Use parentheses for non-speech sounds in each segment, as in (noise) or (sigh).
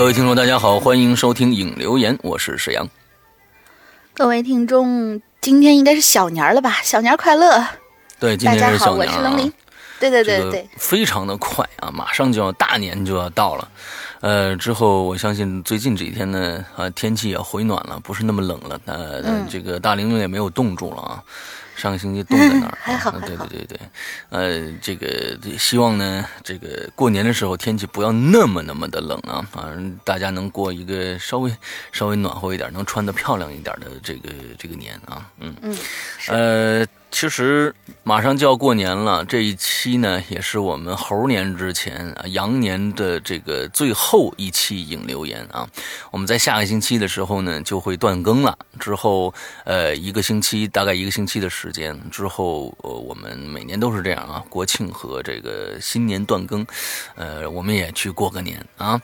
各位听众，大家好，欢迎收听影留言，我是沈阳。各位听众，今天应该是小年了吧？小年快乐！对，今天是小年。大家好，我是龙林。对对对对，非常的快啊，马上就要大年就要到了。呃，之后我相信最近这几天呢，啊，天气也回暖了，不是那么冷了。呃，这个大玲玲也没有冻住了啊。上个星期冻在那儿，(laughs) 还好，对对对对，呃，这个希望呢，这个过年的时候天气不要那么那么的冷啊，啊，大家能过一个稍微稍微暖和一点，能穿的漂亮一点的这个这个年啊，嗯嗯，呃。其实马上就要过年了，这一期呢也是我们猴年之前啊羊年的这个最后一期影留言啊。我们在下个星期的时候呢就会断更了，之后呃一个星期大概一个星期的时间之后，呃我们每年都是这样啊，国庆和这个新年断更，呃我们也去过个年啊，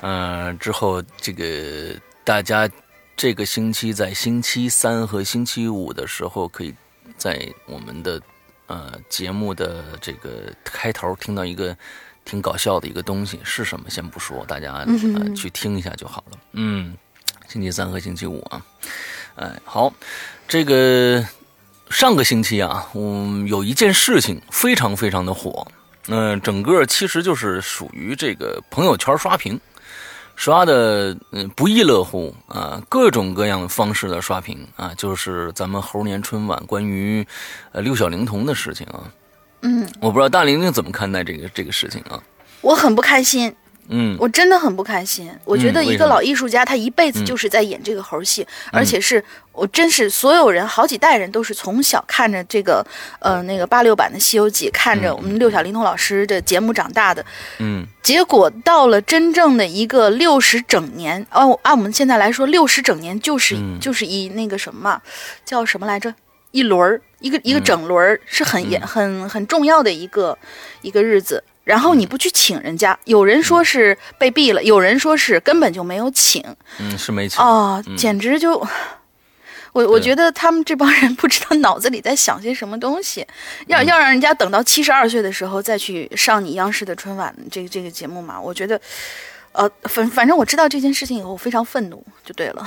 呃之后这个大家这个星期在星期三和星期五的时候可以。在我们的呃节目的这个开头听到一个挺搞笑的一个东西是什么？先不说，大家呃去听一下就好了。嗯，星期三和星期五啊，哎，好，这个上个星期啊，嗯，有一件事情非常非常的火，嗯，整个其实就是属于这个朋友圈刷屏。刷的嗯不亦乐乎啊，各种各样方式的刷屏啊，就是咱们猴年春晚关于呃六小龄童的事情啊。嗯，我不知道大玲玲怎么看待这个这个事情啊。我很不开心。嗯，我真的很不开心。我觉得一个老艺术家，他一辈子就是在演这个猴戏，而且是我真是所有人好几代人都是从小看着这个呃那个八六版的《西游记》，看着我们六小龄童老师的节目长大的。嗯，结果到了真正的一个六十整年，哦，按我们现在来说，六十整年就是就是一那个什么叫什么来着？一轮儿，一个一个整轮儿，是很严很很重要的一个一个日子。然后你不去请人家，有人说是被毙了，有人说是根本就没有请。嗯，是没请。哦，简直就，我我觉得他们这帮人不知道脑子里在想些什么东西，要要让人家等到七十二岁的时候再去上你央视的春晚这个这个节目嘛？我觉得，呃，反反正我知道这件事情以后，我非常愤怒，就对了。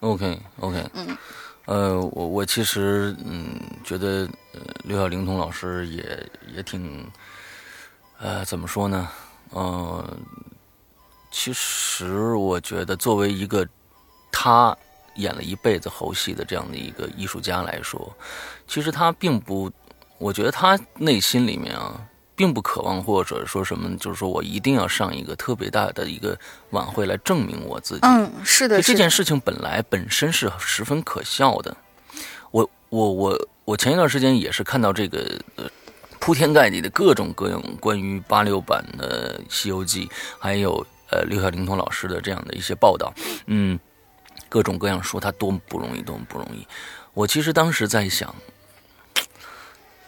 OK OK，嗯，呃，我我其实嗯觉得呃刘晓玲童老师也也挺。呃，怎么说呢？嗯，其实我觉得，作为一个他演了一辈子猴戏的这样的一个艺术家来说，其实他并不，我觉得他内心里面啊，并不渴望或者说什么，就是说我一定要上一个特别大的一个晚会来证明我自己。嗯，是的，这件事情本来本身是十分可笑的。我我我我前一段时间也是看到这个呃。铺天盖地的各种各样关于八六版的《西游记》，还有呃刘晓玲童老师的这样的一些报道，嗯，各种各样说他多么不容易，多么不容易。我其实当时在想，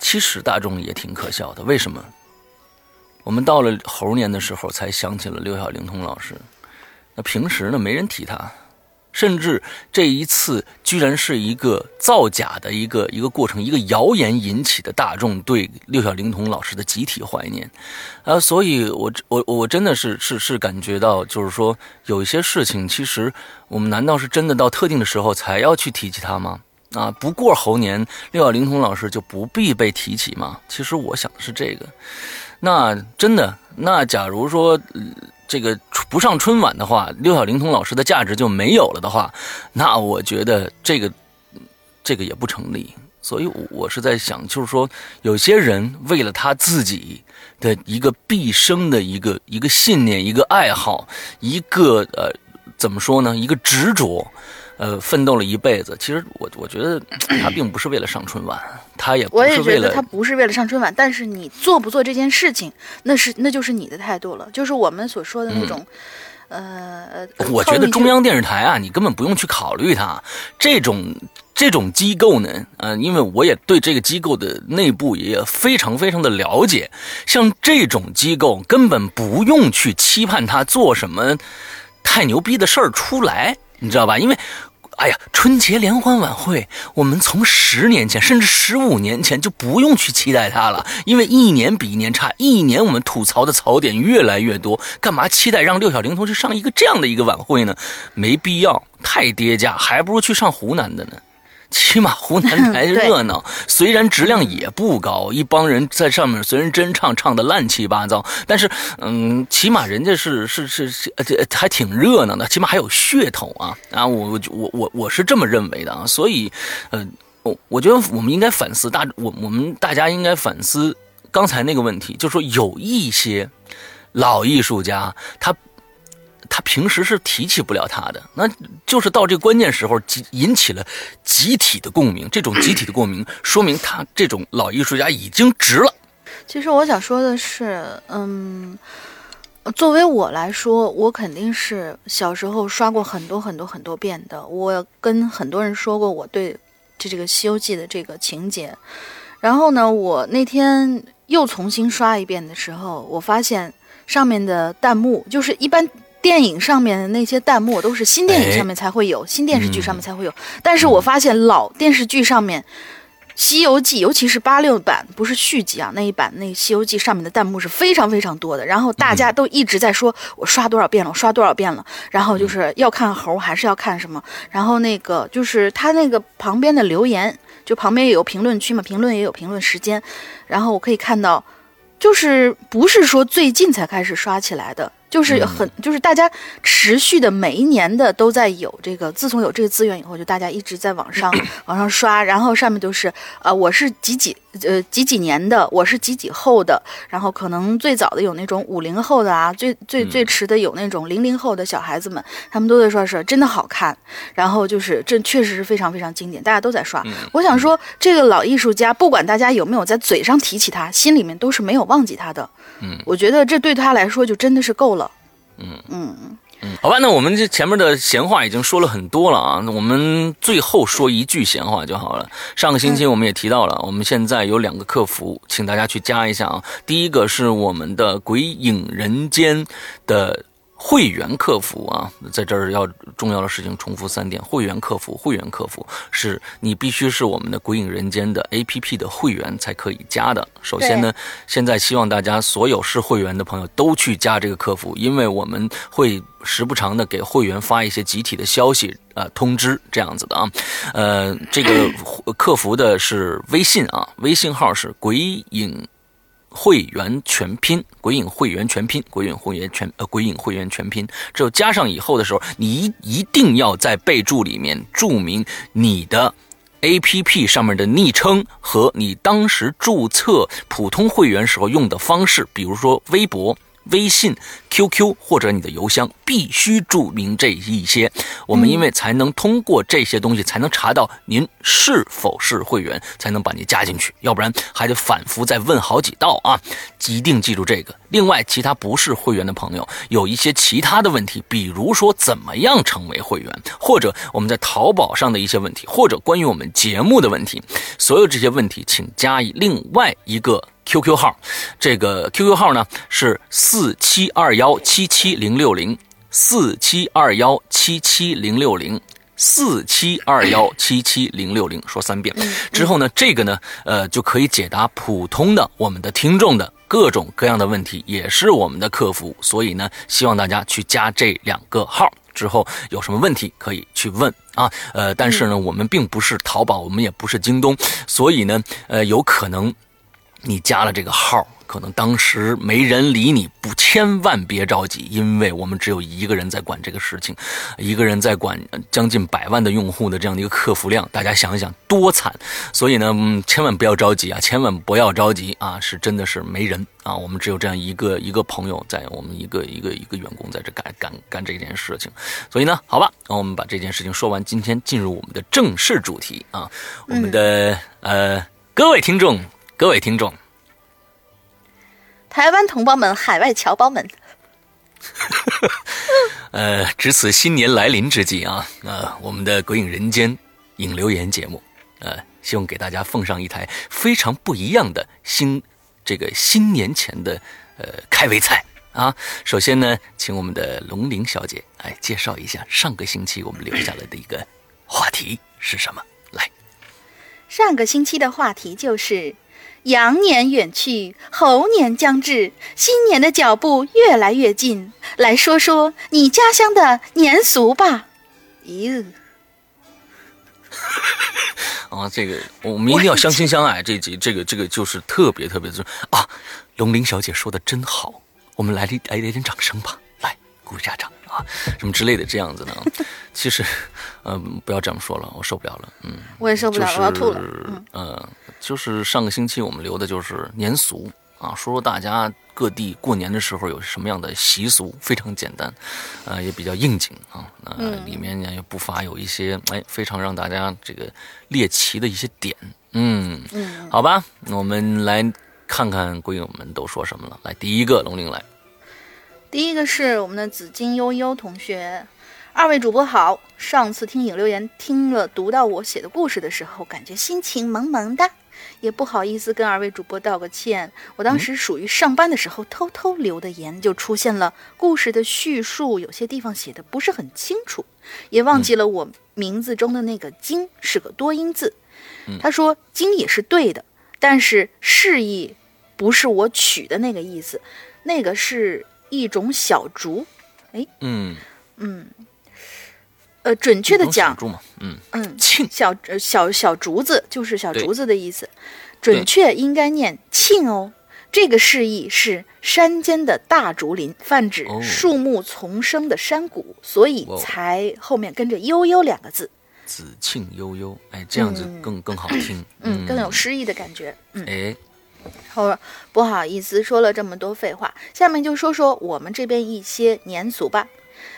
其实大众也挺可笑的。为什么？我们到了猴年的时候才想起了刘晓玲童老师，那平时呢没人提他。甚至这一次居然是一个造假的一个一个过程，一个谣言引起的大众对六小龄童老师的集体怀念，啊，所以我我我真的是是是感觉到，就是说有一些事情，其实我们难道是真的到特定的时候才要去提起它吗？啊，不过猴年六小龄童老师就不必被提起吗？其实我想的是这个，那真的，那假如说。这个不上春晚的话，六小龄童老师的价值就没有了的话，那我觉得这个这个也不成立。所以，我是在想，就是说，有些人为了他自己的一个毕生的一个一个信念、一个爱好、一个呃，怎么说呢？一个执着。呃，奋斗了一辈子，其实我我觉得他并不是为了上春晚，他也我也觉得他不是为了上春晚，但是你做不做这件事情，那是那就是你的态度了，就是我们所说的那种，呃，我觉得中央电视台啊，你根本不用去考虑它。这种这种机构呢，呃，因为我也对这个机构的内部也非常非常的了解，像这种机构根本不用去期盼他做什么太牛逼的事儿出来，你知道吧？因为哎呀，春节联欢晚会，我们从十年前甚至十五年前就不用去期待它了，因为一年比一年差，一年我们吐槽的槽点越来越多，干嘛期待让六小龄童去上一个这样的一个晚会呢？没必要，太跌价，还不如去上湖南的呢。起码湖南 (laughs) 台热闹，虽然质量也不高，一帮人在上面虽然真唱唱的乱七八糟，但是嗯，起码人家是是是是，这还挺热闹的，起码还有噱头啊啊！我我我我是这么认为的啊，所以，呃，我我觉得我们应该反思大我我们大家应该反思刚才那个问题，就是说有一些老艺术家他。他平时是提起不了他的，那就是到这个关键时候，引起了集体的共鸣。这种集体的共鸣，(coughs) 说明他这种老艺术家已经值了。其实我想说的是，嗯，作为我来说，我肯定是小时候刷过很多很多很多遍的。我跟很多人说过我对这这个《西游记》的这个情节。然后呢，我那天又重新刷一遍的时候，我发现上面的弹幕就是一般。电影上面的那些弹幕都是新电影上面才会有，新电视剧上面才会有。但是我发现老电视剧上面，《西游记》尤其是八六版，不是续集啊，那一版那《西游记》上面的弹幕是非常非常多的。然后大家都一直在说，我刷多少遍了，我刷多少遍了。然后就是要看猴还是要看什么？然后那个就是他那个旁边的留言，就旁边也有评论区嘛，评论也有评论时间。然后我可以看到，就是不是说最近才开始刷起来的。就是很，就是大家持续的每一年的都在有这个，自从有这个资源以后，就大家一直在网上 (clears throat) 往上刷，然后上面就是，呃，我是几几呃几几年的，我是几几后的，然后可能最早的有那种五零后的啊，最最最迟的有那种零零后的小孩子们，他们都在说是真的好看，然后就是这确实是非常非常经典，大家都在刷。我想说，这个老艺术家，不管大家有没有在嘴上提起他，心里面都是没有忘记他的。嗯，我觉得这对他来说就真的是够了。嗯嗯嗯，好吧，那我们这前面的闲话已经说了很多了啊，那我们最后说一句闲话就好了。上个星期我们也提到了，我们现在有两个客服，请大家去加一下啊。第一个是我们的鬼影人间的。会员客服啊，在这儿要重要的事情重复三点：会员客服，会员客服是你必须是我们的《鬼影人间》的 APP 的会员才可以加的。首先呢，现在希望大家所有是会员的朋友都去加这个客服，因为我们会时不常的给会员发一些集体的消息呃通知这样子的啊。呃，这个客服的是微信啊，微信号是“鬼影”。会员全拼，鬼影会员全拼，鬼影会员全呃，鬼影会员全拼，只有加上以后的时候，你一一定要在备注里面注明你的 A P P 上面的昵称和你当时注册普通会员时候用的方式，比如说微博。微信、QQ 或者你的邮箱必须注明这一些，我们因为才能通过这些东西才能查到您是否是会员，才能把您加进去，要不然还得反复再问好几道啊！一定记住这个。另外，其他不是会员的朋友有一些其他的问题，比如说怎么样成为会员，或者我们在淘宝上的一些问题，或者关于我们节目的问题，所有这些问题，请加另外一个。QQ 号，这个 QQ 号呢是四七二幺七七零六零，四七二幺七七零六零，四七二幺七七零六零，说三遍之后呢，这个呢，呃，就可以解答普通的我们的听众的各种各样的问题，也是我们的客服，所以呢，希望大家去加这两个号之后，有什么问题可以去问啊，呃，但是呢，我们并不是淘宝，我们也不是京东，所以呢，呃，有可能。你加了这个号，可能当时没人理你，不，千万别着急，因为我们只有一个人在管这个事情，一个人在管将近百万的用户的这样的一个客服量，大家想一想多惨。所以呢，嗯千万不要着急啊，千万不要着急啊，是真的是没人啊，我们只有这样一个一个朋友在，我们一个一个一个员工在这干干干这件事情。所以呢，好吧，那我们把这件事情说完，今天进入我们的正式主题啊，我们的呃各位听众。各位听众，台湾同胞们，海外侨胞们，(laughs) 呃，值此新年来临之际啊，呃，我们的《鬼影人间》影留言节目，呃，希望给大家奉上一台非常不一样的新这个新年前的呃开胃菜啊。首先呢，请我们的龙玲小姐来介绍一下上个星期我们留下来的一个话题是什么？来，上个星期的话题就是羊年远去，猴年将至，新年的脚步越来越近。来说说你家乡的年俗吧。哟，啊，(laughs) 这个我们一定要相亲相爱。这集这个这个就是特别特别的啊，龙玲小姐说的真好，我们来来来点掌声吧，来鼓一下掌啊，什么之类的这样子呢？其实，嗯，不要这么说了，我受不了了，嗯，我也受不了了，我要吐了。嗯，呃，就是上个星期我们留的就是年俗啊，说说大家各地过年的时候有什么样的习俗，非常简单，呃，也比较应景啊，呃，里面呢也不乏有一些哎非常让大家这个猎奇的一些点，嗯嗯，好吧，那我们来看看闺友们都说什么了。来，第一个龙玲来，第一个是我们的紫金悠悠同学，二位主播好。上次听影留言听了读到我写的故事的时候，感觉心情萌萌的，也不好意思跟二位主播道个歉。我当时属于上班的时候偷偷留的言，就出现了故事的叙述有些地方写的不是很清楚，也忘记了我名字中的那个“金”是个多音字。他说“金”也是对的，但是示意不是我取的那个意思，那个是一种小竹。嗯，嗯，呃，准确的讲，嗯，嗯，(laughs) 庆小呃小小竹子就是小竹子的意思，准确应该念庆哦。这个释义是山间的大竹林，泛指哦树木丛生的山谷，所以才后面跟着悠悠两个字，紫庆悠悠，哎，这样子更更好听，嗯，更有诗意的感觉。嗯，哎，后，不好意思，说了这么多废话，下面就说说我们这边一些年俗吧。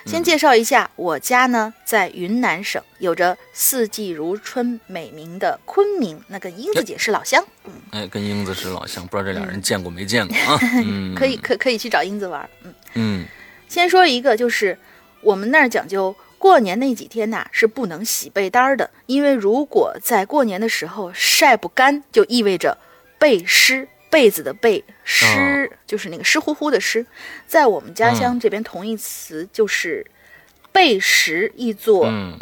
先介绍一下，我家呢在云南省，有着四季如春美名的昆明，那跟英子姐是老乡，嗯哎，跟英子是老乡，不知道这俩人见过没见过啊？(laughs) 嗯，可以可可以去找英子玩。嗯，嗯，先说一个，就是我们那儿讲究过年那几天呐、是不能洗被单儿的，因为如果在过年的时候晒不干，就意味着被湿。被子的被湿、就是那个湿乎乎的湿，在我们家乡这边同义词就是背时，译作、嗯，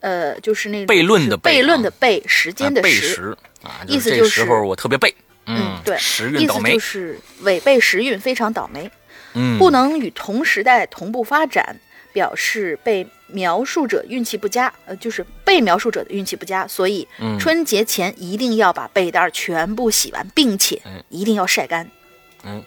呃，就是那个悖论的悖论的悖，时间的时，啊，意思就是这时候我特别背，嗯，对，时运倒霉意思就，是违背时运，非常倒霉。嗯，不能与同时代同步发展，表示被描述者运气不佳，呃，就是被描述者的运气不佳，所以嗯。春节前一定要把被单儿全部洗完，并且哎。一定要晒干。嗯，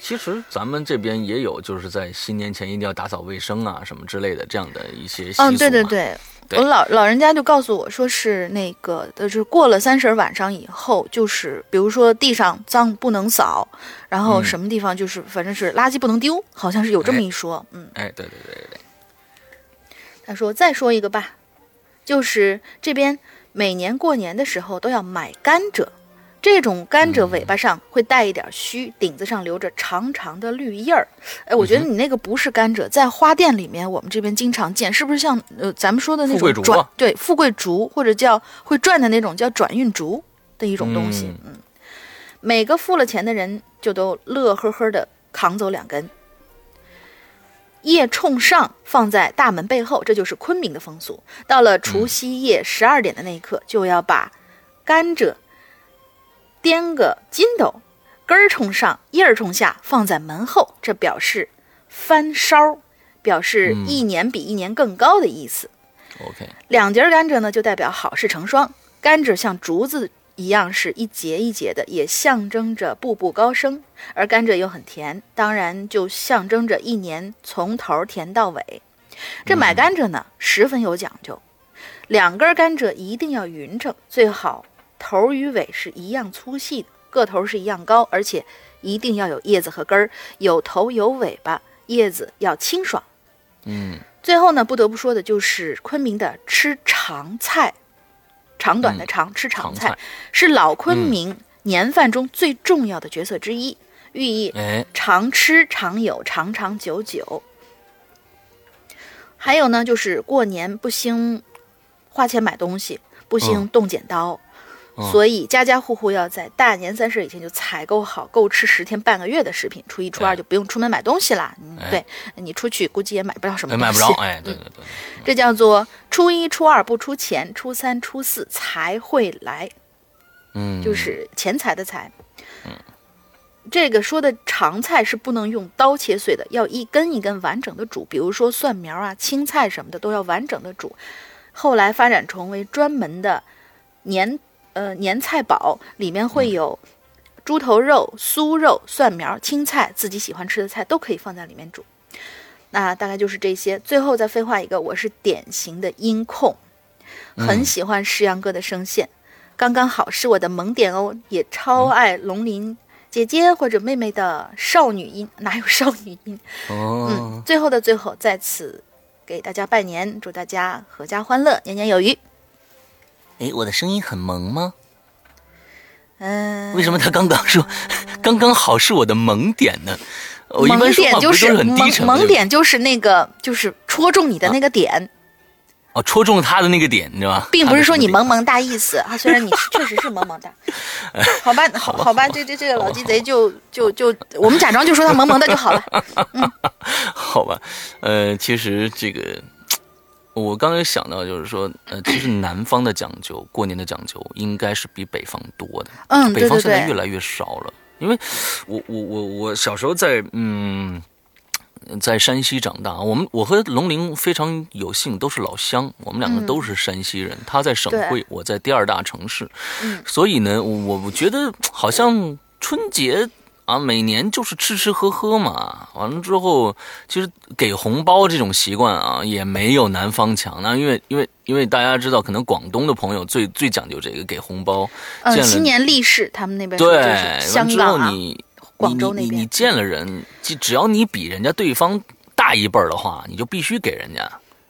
其实咱们这边也有，就是在新年前一定要打扫卫生啊，什么之类的这样的一些习俗嗯，对对，对，对。我老老人家就告诉我说是那个，呃，就是过了三十儿晚上以后，就是比如说地上脏不能扫，然后嗯。什么地方就是反正是垃圾不能丢，好像是有这么一说。嗯，哎，对对对对对，他说再说一个吧，就是这边每年过年的时候都要买甘蔗，这种甘蔗尾巴上会带一点须，顶子上留着长长的绿叶儿。哎，我觉得你那个不是甘蔗，在花店里面我们这边经常见，是不是像呃咱们说的那富贵竹种转啊对富贵竹或者叫会转的那种叫转运竹的一种东西？嗯，每个付了钱的人就都乐呵呵的扛走两根。叶冲上，放在大门背后，这就是昆明的风俗。到了除夕夜十二点的那一刻，就要把甘蔗颠个筋斗，根儿冲上，叶儿冲下，放在门后，这表示翻梢，表示一年比一年更高的意思。，OK，两节甘蔗呢，就代表好事成双。甘蔗像竹子一样是一节一节的，也象征着步步高升。而甘蔗又很甜，当然就象征着一年从头甜到尾。这买甘蔗呢，十分有讲究，两根甘蔗一定要匀称，最好头与尾是一样粗细的，个头是一样高，而且一定要有叶子和根儿，有头有尾巴，叶子要清爽。嗯，最后呢，不得不说的就是昆明的吃长菜，长短的长，吃长菜是老昆明年饭中最重要的角色之一，寓意哎，常吃常有，长长久久。还有呢，就是过年不兴花钱买东西，不兴动剪刀。所以家家户户要在大年三十以前就采购好够吃十天半个月的食品，初一初二就不用出门买东西啦。嗯，对你出去估计也买不了什么东西，买不着。(laughs) 哎，对对对，这叫做初一初二不出钱，初三初四才会来。嗯，就是钱财的财。嗯，这个说的长菜是不能用刀切碎的，要一根一根完整的煮。比如说蒜苗啊、青菜什么的都要完整的煮。后来发展成为专门的年。呃，年菜宝里面会有猪头肉、酥肉、蒜苗、青菜，自己喜欢吃的菜都可以放在里面煮。那大概就是这些。最后再废话一个，我是典型的音控，很喜欢石阳哥的声线，刚刚好是我的萌点哦。也超爱龙鳞姐姐或者妹妹的少女音，哪有少女音？哦。嗯，最后的最后，在此给大家拜年，祝大家阖家欢乐，年年有余。哎，我的声音很萌吗？嗯。为什么他刚刚说刚刚好是我的萌点呢？萌点就是萌萌点就是那个就是戳中你的那个点。哦，戳中他的那个点，你知道吧？并不是说你萌萌哒意思啊，虽然你确实是萌萌哒。(laughs) 好吧，好好吧，这这这个老鸡贼就就就我们假装就说他萌萌的就好了。嗯。(laughs) 好吧，呃，其实这个。我刚才想到，就是说，呃，其实南方的讲究，过年的讲究，应该是比北方多的。嗯，北方现在越来越少了，因为我我我我小时候在嗯，在山西长大，我们我和龙玲非常有幸，都是老乡，我们两个都是山西人。他在省会，我在第二大城市，所以呢，我我觉得好像春节。啊，每年就是吃吃喝喝嘛，完了之后，其实给红包这种习惯啊，也没有南方强。那因为因为因为大家知道，可能广东的朋友最最讲究这个给红包。嗯，新年利是他们那边对，香港啊，广州那边，你见了人，只只要你比人家对方大一辈儿的话，你就必须给人家。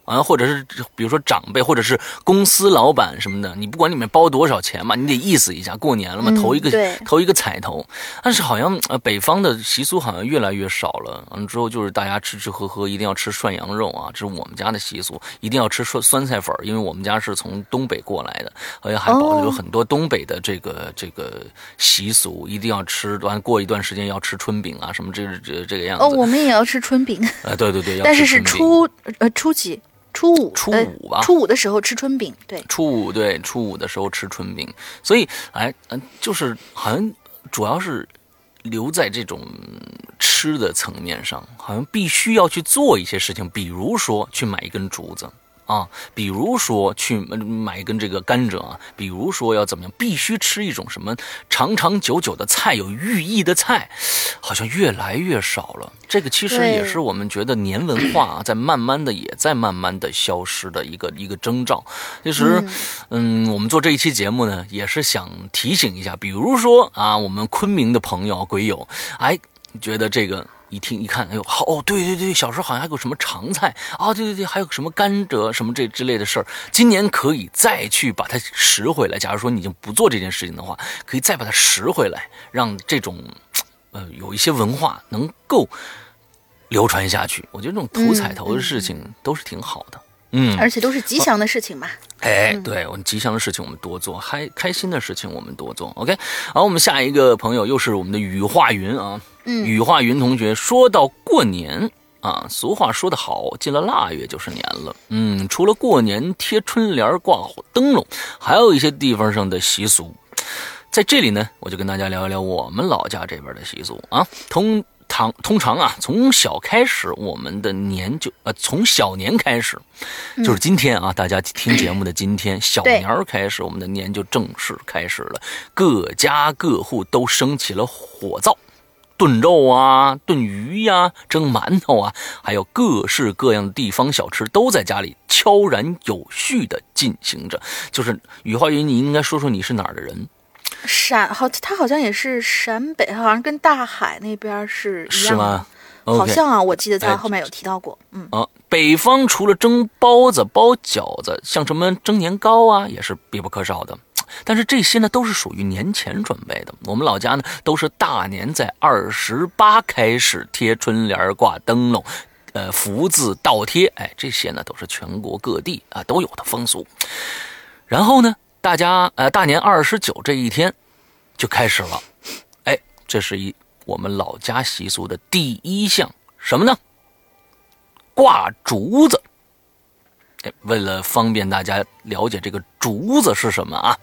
啊，或者是比如说长辈，或者是公司老板什么的，你不管里面包多少钱嘛，你得意思一下，过年了嘛，投一个投一个彩头。但是好像呃北方的习俗好像越来越少了。完了之后就是大家吃吃喝喝，一定要吃涮羊肉啊，这是我们家的习俗，一定要吃涮酸菜粉，因为我们家是从东北过来的，好像还保留很多东北的这个这个习俗，一定要吃完过一段时间要吃春饼啊，什么这这这个样子。哦，我们也要吃春饼。呃，对对对，(laughs) 但是是初呃初几？初五，初五吧。初五的时候吃春饼，对。初五对，初五的时候吃春饼，所以哎，嗯，就是好像主要是留在这种吃的层面上，好像必须要去做一些事情，比如说去买一根竹子。啊，比如说去买一根这个甘蔗啊，比如说要怎么样，必须吃一种什么长长久久的菜，有寓意的菜，好像越来越少了。这个其实也是我们觉得年文化啊在慢慢的也在慢慢的消失的一个一个征兆。其实，嗯，我们做这一期节目呢，也是想提醒一下，比如说啊，我们昆明的朋友鬼友，哎，觉得这个。一听一看，哎呦，好哦，对对对，小时候好像还有什么常菜啊，对对对，还有什么甘蔗什么这之类的事儿，今年可以再去把它拾回来。假如说你已经不做这件事情的话，可以再把它拾回来，让这种，呃，有一些文化能够流传下去。我觉得这种图彩头的事情都是挺好的。嗯，而且都是吉祥的事情嘛。哎，对我们吉祥的事情我们多做，开开心的事情我们多做。OK，好，我们下一个朋友又是我们的雨化云啊。嗯，羽化云同学说到过年啊，俗话说得好，进了腊月就是年了。嗯，除了过年贴春联、挂灯笼，还有一些地方上的习俗，在这里呢，我就跟大家聊一聊我们老家这边的习俗啊。通。常通常啊，从小开始，我们的年就呃，从小年开始，就是今天啊，大家听节目的今天，(coughs) 小年儿开始，我们的年就正式开始了。各家各户都升起了火灶，炖肉啊，炖鱼呀，蒸馒头啊，还有各式各样的地方小吃，都在家里悄然有序的进行着。就是雨花云，你应该说说你是哪儿的人？陕好，它好像也是陕北，好像跟大海那边是一样。是吗？好像啊，我记得他后面有提到过。嗯啊，北方除了蒸包子、包饺子，像什么蒸年糕啊，也是必不可少的。但是这些呢，都是属于年前准备的。我们老家呢，都是大年在二十八开始贴春联、挂灯笼，呃，福字倒贴。哎，这些呢，都是全国各地啊都有的风俗。然后呢？大家呃大年二十九这一天就开始了。哎，这是一我们老家习俗的第一项什么呢？挂竹子。哎，为了方便大家了解这个竹子是什么啊，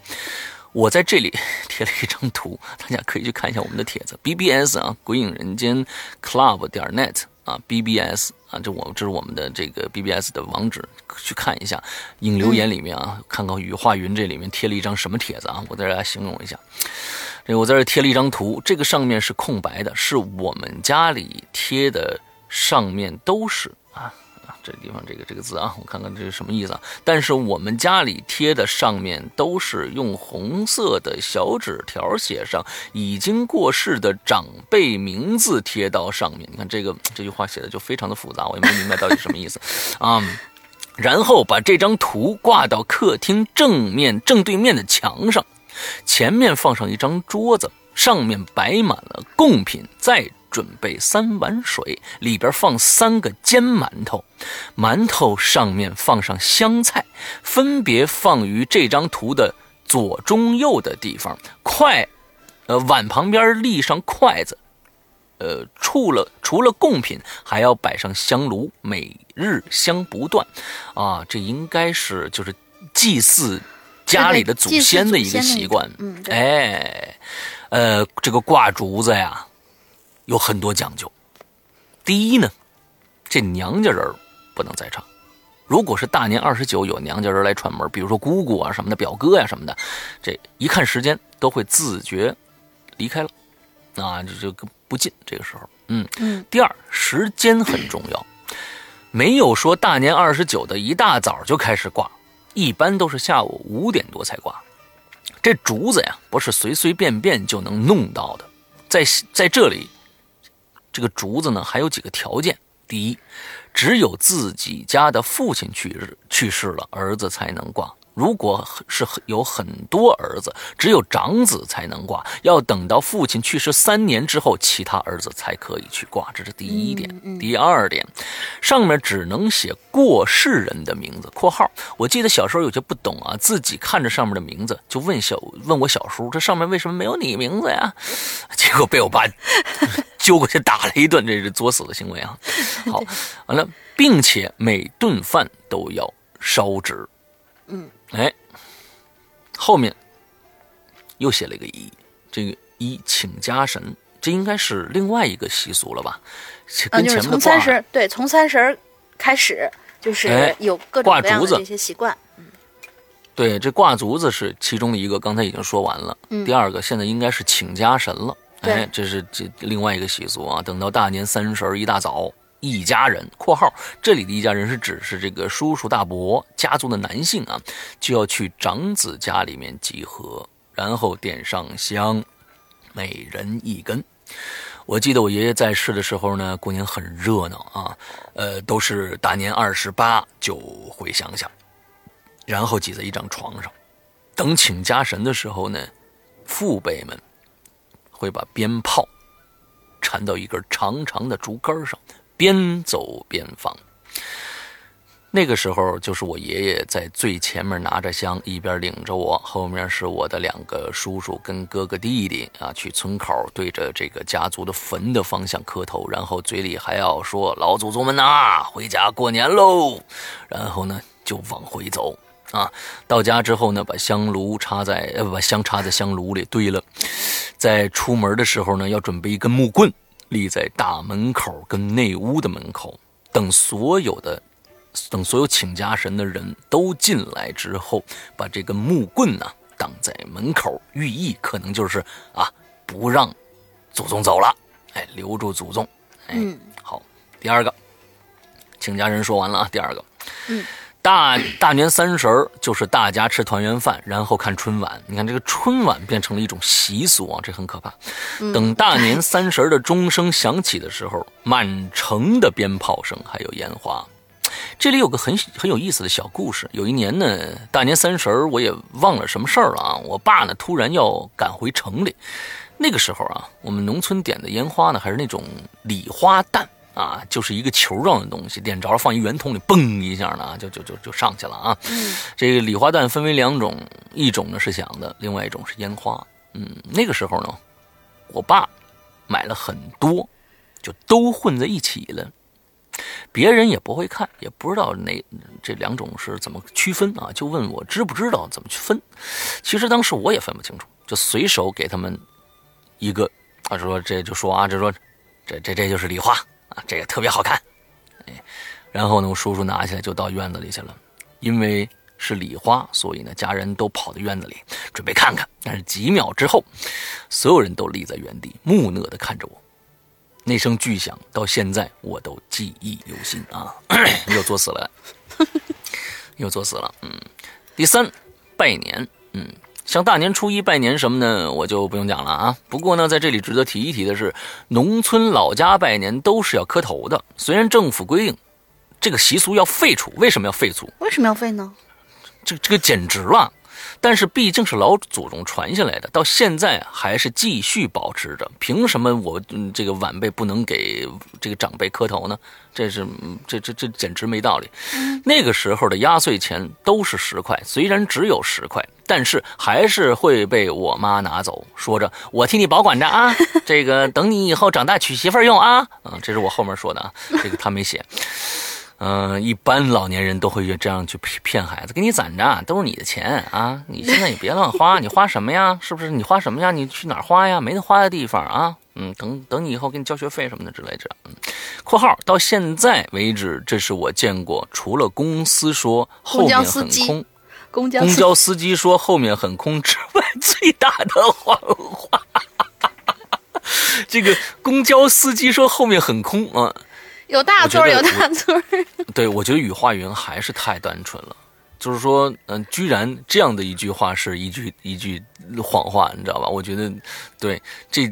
我在这里贴了一张图，大家可以去看一下我们的帖子，BBS 啊，鬼影人间 Club 点 net 啊，BBS 啊，这我这是我们的这个 BBS 的网址，去看一下。引流言里面啊，看看雨化云这里面贴了一张什么帖子啊，我在这来形容一下。这我在这贴了一张图，这个上面是空白的，是我们家里贴的，上面都是这地方这个这个字啊，我看看这是什么意思啊？但是我们家里贴的上面都是用红色的小纸条写上已经过世的长辈名字贴到上面。你看这个这句话写的就非常的复杂，我也没明白到底什么意思啊。然后把这张图挂到客厅正面正对面的墙上，前面放上一张桌子，上面摆满了贡品，再。准备三碗水，里边放三个煎馒头，馒头上面放上香菜，分别放于这张图的左、中、右的地方。筷，呃，碗旁边立上筷子，呃，除了除了贡品，还要摆上香炉，每日香不断。啊，这应该是就是祭祀家里的祖先的一个习惯。嗯，哎，呃，这个挂竹子呀。有很多讲究。第一呢，这娘家人不能在场。如果是大年二十九有娘家人来串门，比如说姑姑啊什么的、表哥呀什么的，这一看时间都会自觉离开了，啊，这就不进。这个时候，嗯嗯。第二，时间很重要，没有说大年二十九的一大早就开始挂，一般都是下午五点多才挂。这竹子呀，不是随随便便就能弄到的，在在这里。这个竹子呢，还有几个条件。第一，只有自己家的父亲去世去世了，儿子才能挂。如果是有很多儿子，只有长子才能挂，要等到父亲去世三年之后，其他儿子才可以去挂。这是第一点。第二点，上面只能写过世人的名字（括号）。我记得小时候有些不懂啊，自己看着上面的名字，就问小问我小叔：“这上面为什么没有你名字呀？” (laughs) 结果被我爸揪过去打了一顿，这是作死的行为啊！好，完了，并且每顿饭都要烧纸。嗯。哎，后面又写了一个一，这个一请家神，这应该是另外一个习俗了吧？嗯，就是从三十对，从三十开始就是有各种各样的这些习惯。嗯，对，这挂竹子是其中的一个，刚才已经说完了。嗯，第二个现在应该是请家神了。哎，这是这另外一个习俗啊。等到大年三十一大早。一家人（括号这里的一家人是指是这个叔叔大伯家族的男性啊），就要去长子家里面集合，然后点上香，每人一根。我记得我爷爷在世的时候呢，过年很热闹啊，呃，都是大年二十八就回乡下，然后挤在一张床上，等请家神的时候呢，父辈们会把鞭炮缠到一根长长的竹竿上。边走边放，那个时候就是我爷爷在最前面拿着香，一边领着我，后面是我的两个叔叔跟哥哥弟弟啊，去村口对着这个家族的坟的方向磕头，然后嘴里还要说“老祖宗们呐，回家过年喽”，然后呢就往回走啊。到家之后呢，把香炉插在呃，把香插在香炉里堆了，在出门的时候呢，要准备一根木棍。立在大门口跟内屋的门口，等所有的，等所有请家神的人都进来之后，把这根木棍呢挡在门口，寓意可能就是啊，不让祖宗走了，哎，留住祖宗。嗯，好，第二个，请家人说完了啊，第二个，嗯。大大年三十儿就是大家吃团圆饭，然后看春晚。你看这个春晚变成了一种习俗啊，这很可怕。等大年三十的钟声响起的时候，满城的鞭炮声还有烟花。这里有个很很有意思的小故事。有一年呢，大年三十儿我也忘了什么事儿了啊，我爸呢突然要赶回城里。那个时候啊，我们农村点的烟花呢还是那种礼花弹。啊，就是一个球状的东西，点着了放一圆筒里，嘣一下呢，就就就就上去了啊。嗯，这个礼花弹分为两种，一种呢是响的，另外一种是烟花。嗯，那个时候呢，我爸买了很多，就都混在一起了。别人也不会看，也不知道哪这两种是怎么区分啊，就问我知不知道怎么去分。其实当时我也分不清楚，就随手给他们一个，他说这就说啊，就说这这这就是礼花啊，这个特别好看。哎，然后呢，我叔叔拿起来就到院子里去了，因为是礼花，所以呢，家人都跑到院子里准备看看。但是几秒之后，所有人都立在原地，木讷地看着我。那声巨响到现在我都记忆犹新啊！(coughs) 又作死了，(laughs) 又作死了。嗯，第三，拜年。嗯，像大年初一拜年什么呢，我就不用讲了啊。不过呢，在这里值得提一提的是，农村老家拜年都是要磕头的。虽然政府规定这个习俗要废除，为什么要废除？为什么要废呢？这这个简直了！但是毕竟是老祖宗传下来的，到现在还是继续保持着。凭什么我这个晚辈不能给这个长辈磕头呢？这是这这这简直没道理。那个时候的压岁钱都是十块，虽然只有十块，但是还是会被我妈拿走，说着我替你保管着啊，(laughs) 这个等你以后长大娶媳妇用啊。嗯，这是我后面说的啊，这个他没写。嗯，一般老年人都会这样去骗孩子，给你攒着，都是你的钱啊！你现在也别乱花，(laughs) 你花什么呀？是不是？你花什么呀？你去哪儿花呀？没得花的地方啊！嗯，等等你以后给你交学费什么的之类的。嗯，括号到现在为止，这是我见过除了公司说后面很空，公交公交司机说后面很空之外最大的谎话。(laughs) 这个公交司机说后面很空啊。有大错有大错 (laughs) 对，我觉得羽化云还是太单纯了。就是说，嗯，居然这样的一句话是一句一句谎话，你知道吧？我觉得，对，这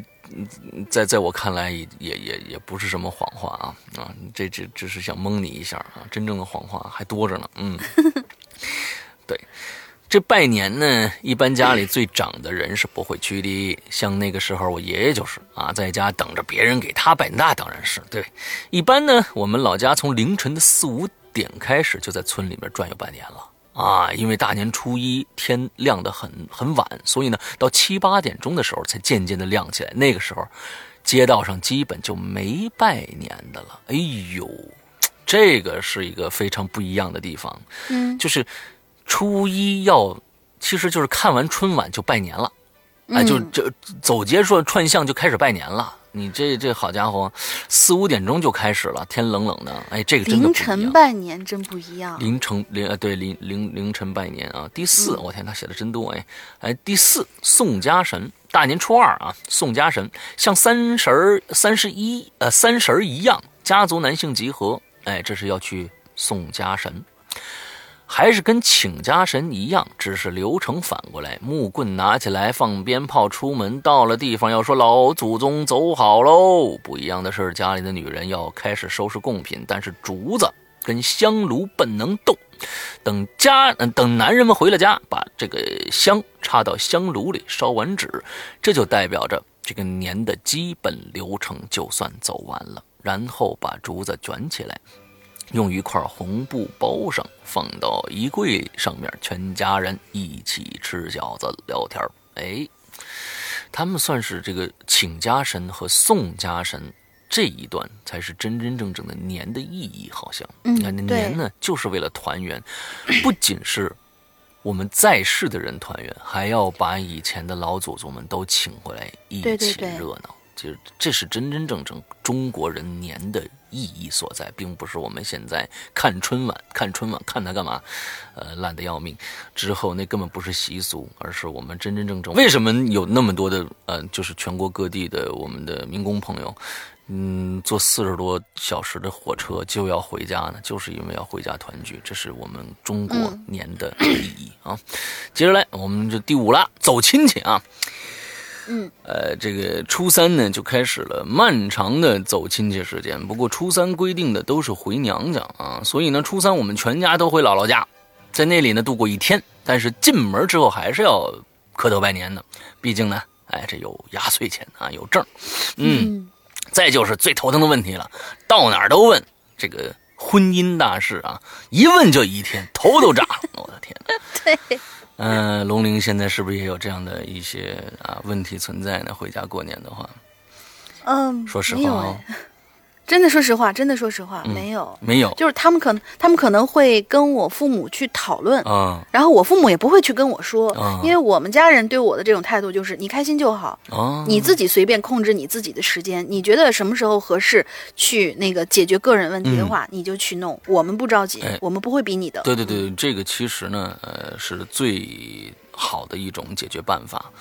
在在我看来也也也也不是什么谎话啊啊！这这只是想蒙你一下啊，真正的谎话还多着呢。嗯，(laughs) 对。这拜年呢，一般家里最长的人是不会去的。像那个时候，我爷爷就是啊，在家等着别人给他拜，那当然是对。一般呢，我们老家从凌晨的四五点开始就在村里面转悠拜年了啊，因为大年初一天亮得很很晚，所以呢，到七八点钟的时候才渐渐的亮起来。那个时候，街道上基本就没拜年的了。哎呦，这个是一个非常不一样的地方，嗯，就是。初一要，其实就是看完春晚就拜年了，哎，就就走街串串巷就开始拜年了。你这这好家伙，四五点钟就开始了，天冷冷的，哎，这个真的凌晨拜年真不一样。凌晨凌呃对凌凌凌晨拜年啊。第四，我天，他写的真多哎哎。第四，送家神，大年初二啊，送家神，像三十儿、三十一呃三十儿一样，家族男性集合，哎，这是要去送家神。还是跟请家神一样，只是流程反过来。木棍拿起来，放鞭炮，出门。到了地方要说老祖宗走好喽。不一样的是，家里的女人要开始收拾贡品，但是竹子跟香炉不能动。等家等男人们回了家，把这个香插到香炉里，烧完纸，这就代表着这个年的基本流程就算走完了。然后把竹子卷起来。用一块红布包上，放到衣柜上面，全家人一起吃饺子聊天哎，他们算是这个请家神和送家神这一段，才是真真正正的年的意义。好像，嗯，年呢，就是为了团圆，不仅是我们在世的人团圆，还要把以前的老祖宗们都请回来一起热闹。其实这是真真正正中国人年的意义所在，并不是我们现在看春晚、看春晚看它干嘛？呃，烂得要命。之后那根本不是习俗，而是我们真真正正为什么有那么多的呃，就是全国各地的我们的民工朋友，嗯，坐四十多小时的火车就要回家呢？就是因为要回家团聚，这是我们中国年的意义啊。接着来，我们这第五了，走亲戚啊。嗯，呃，这个初三呢就开始了漫长的走亲戚时间。不过初三规定的都是回娘家啊，所以呢，初三我们全家都回姥姥家，在那里呢度过一天。但是进门之后还是要磕头拜年的，毕竟呢，哎，这有压岁钱啊，有证。嗯，再就是最头疼的问题了，到哪儿都问这个婚姻大事啊，一问就一天，头都炸了。(laughs) 我的天哪！对，嗯，龙陵现在是不是也有这样的一些啊问题存在呢？回家过年的话，嗯，说实话哦。哎，真的说实话，真的说实话，没有，没有就是他们可能他们可能会跟我父母去讨论，啊然后我父母也不会去跟我说，啊因为我们家人对我的这种态度就是你开心就好，啊，你自己随便控制你自己的时间，你觉得什么时候合适去那个解决个人问题的话，你就去弄，我们不着急，我们不会逼你的。对对对，这个其实呢，呃，是最好的一种解决办法。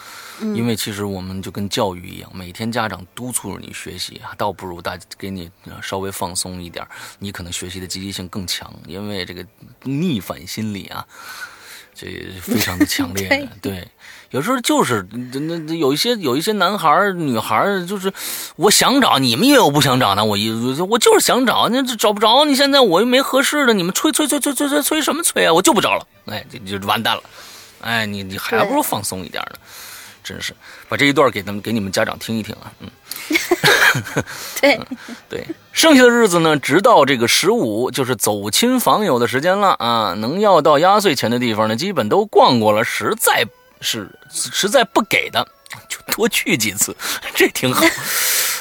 因为其实我们就跟教育一样，每天家长督促着你学习，倒不如大给你呃稍微放松一点，你可能学习的积极性更强。因为这个逆反心理啊，这非常的强烈的。(laughs) 对，有时候就是那那有一些有一些男孩儿、女孩儿，就是我想找，你们以为我不想找呢？我一我就是想找，那这找不着。你现在我又没合适的，你们催催催催催催催什么催啊？我就不找了，哎，就就完蛋了。哎，你你还不如放松一点呢。真是把这一段给他们给你们家长听一听啊，嗯，(laughs) 对，(laughs) 对，剩下的日子呢，直到这个十五，就是走亲访友的时间了啊。能要到压岁钱的地方呢，基本都逛过了，实在是实在不给的，就多去几次，(laughs) 这挺好。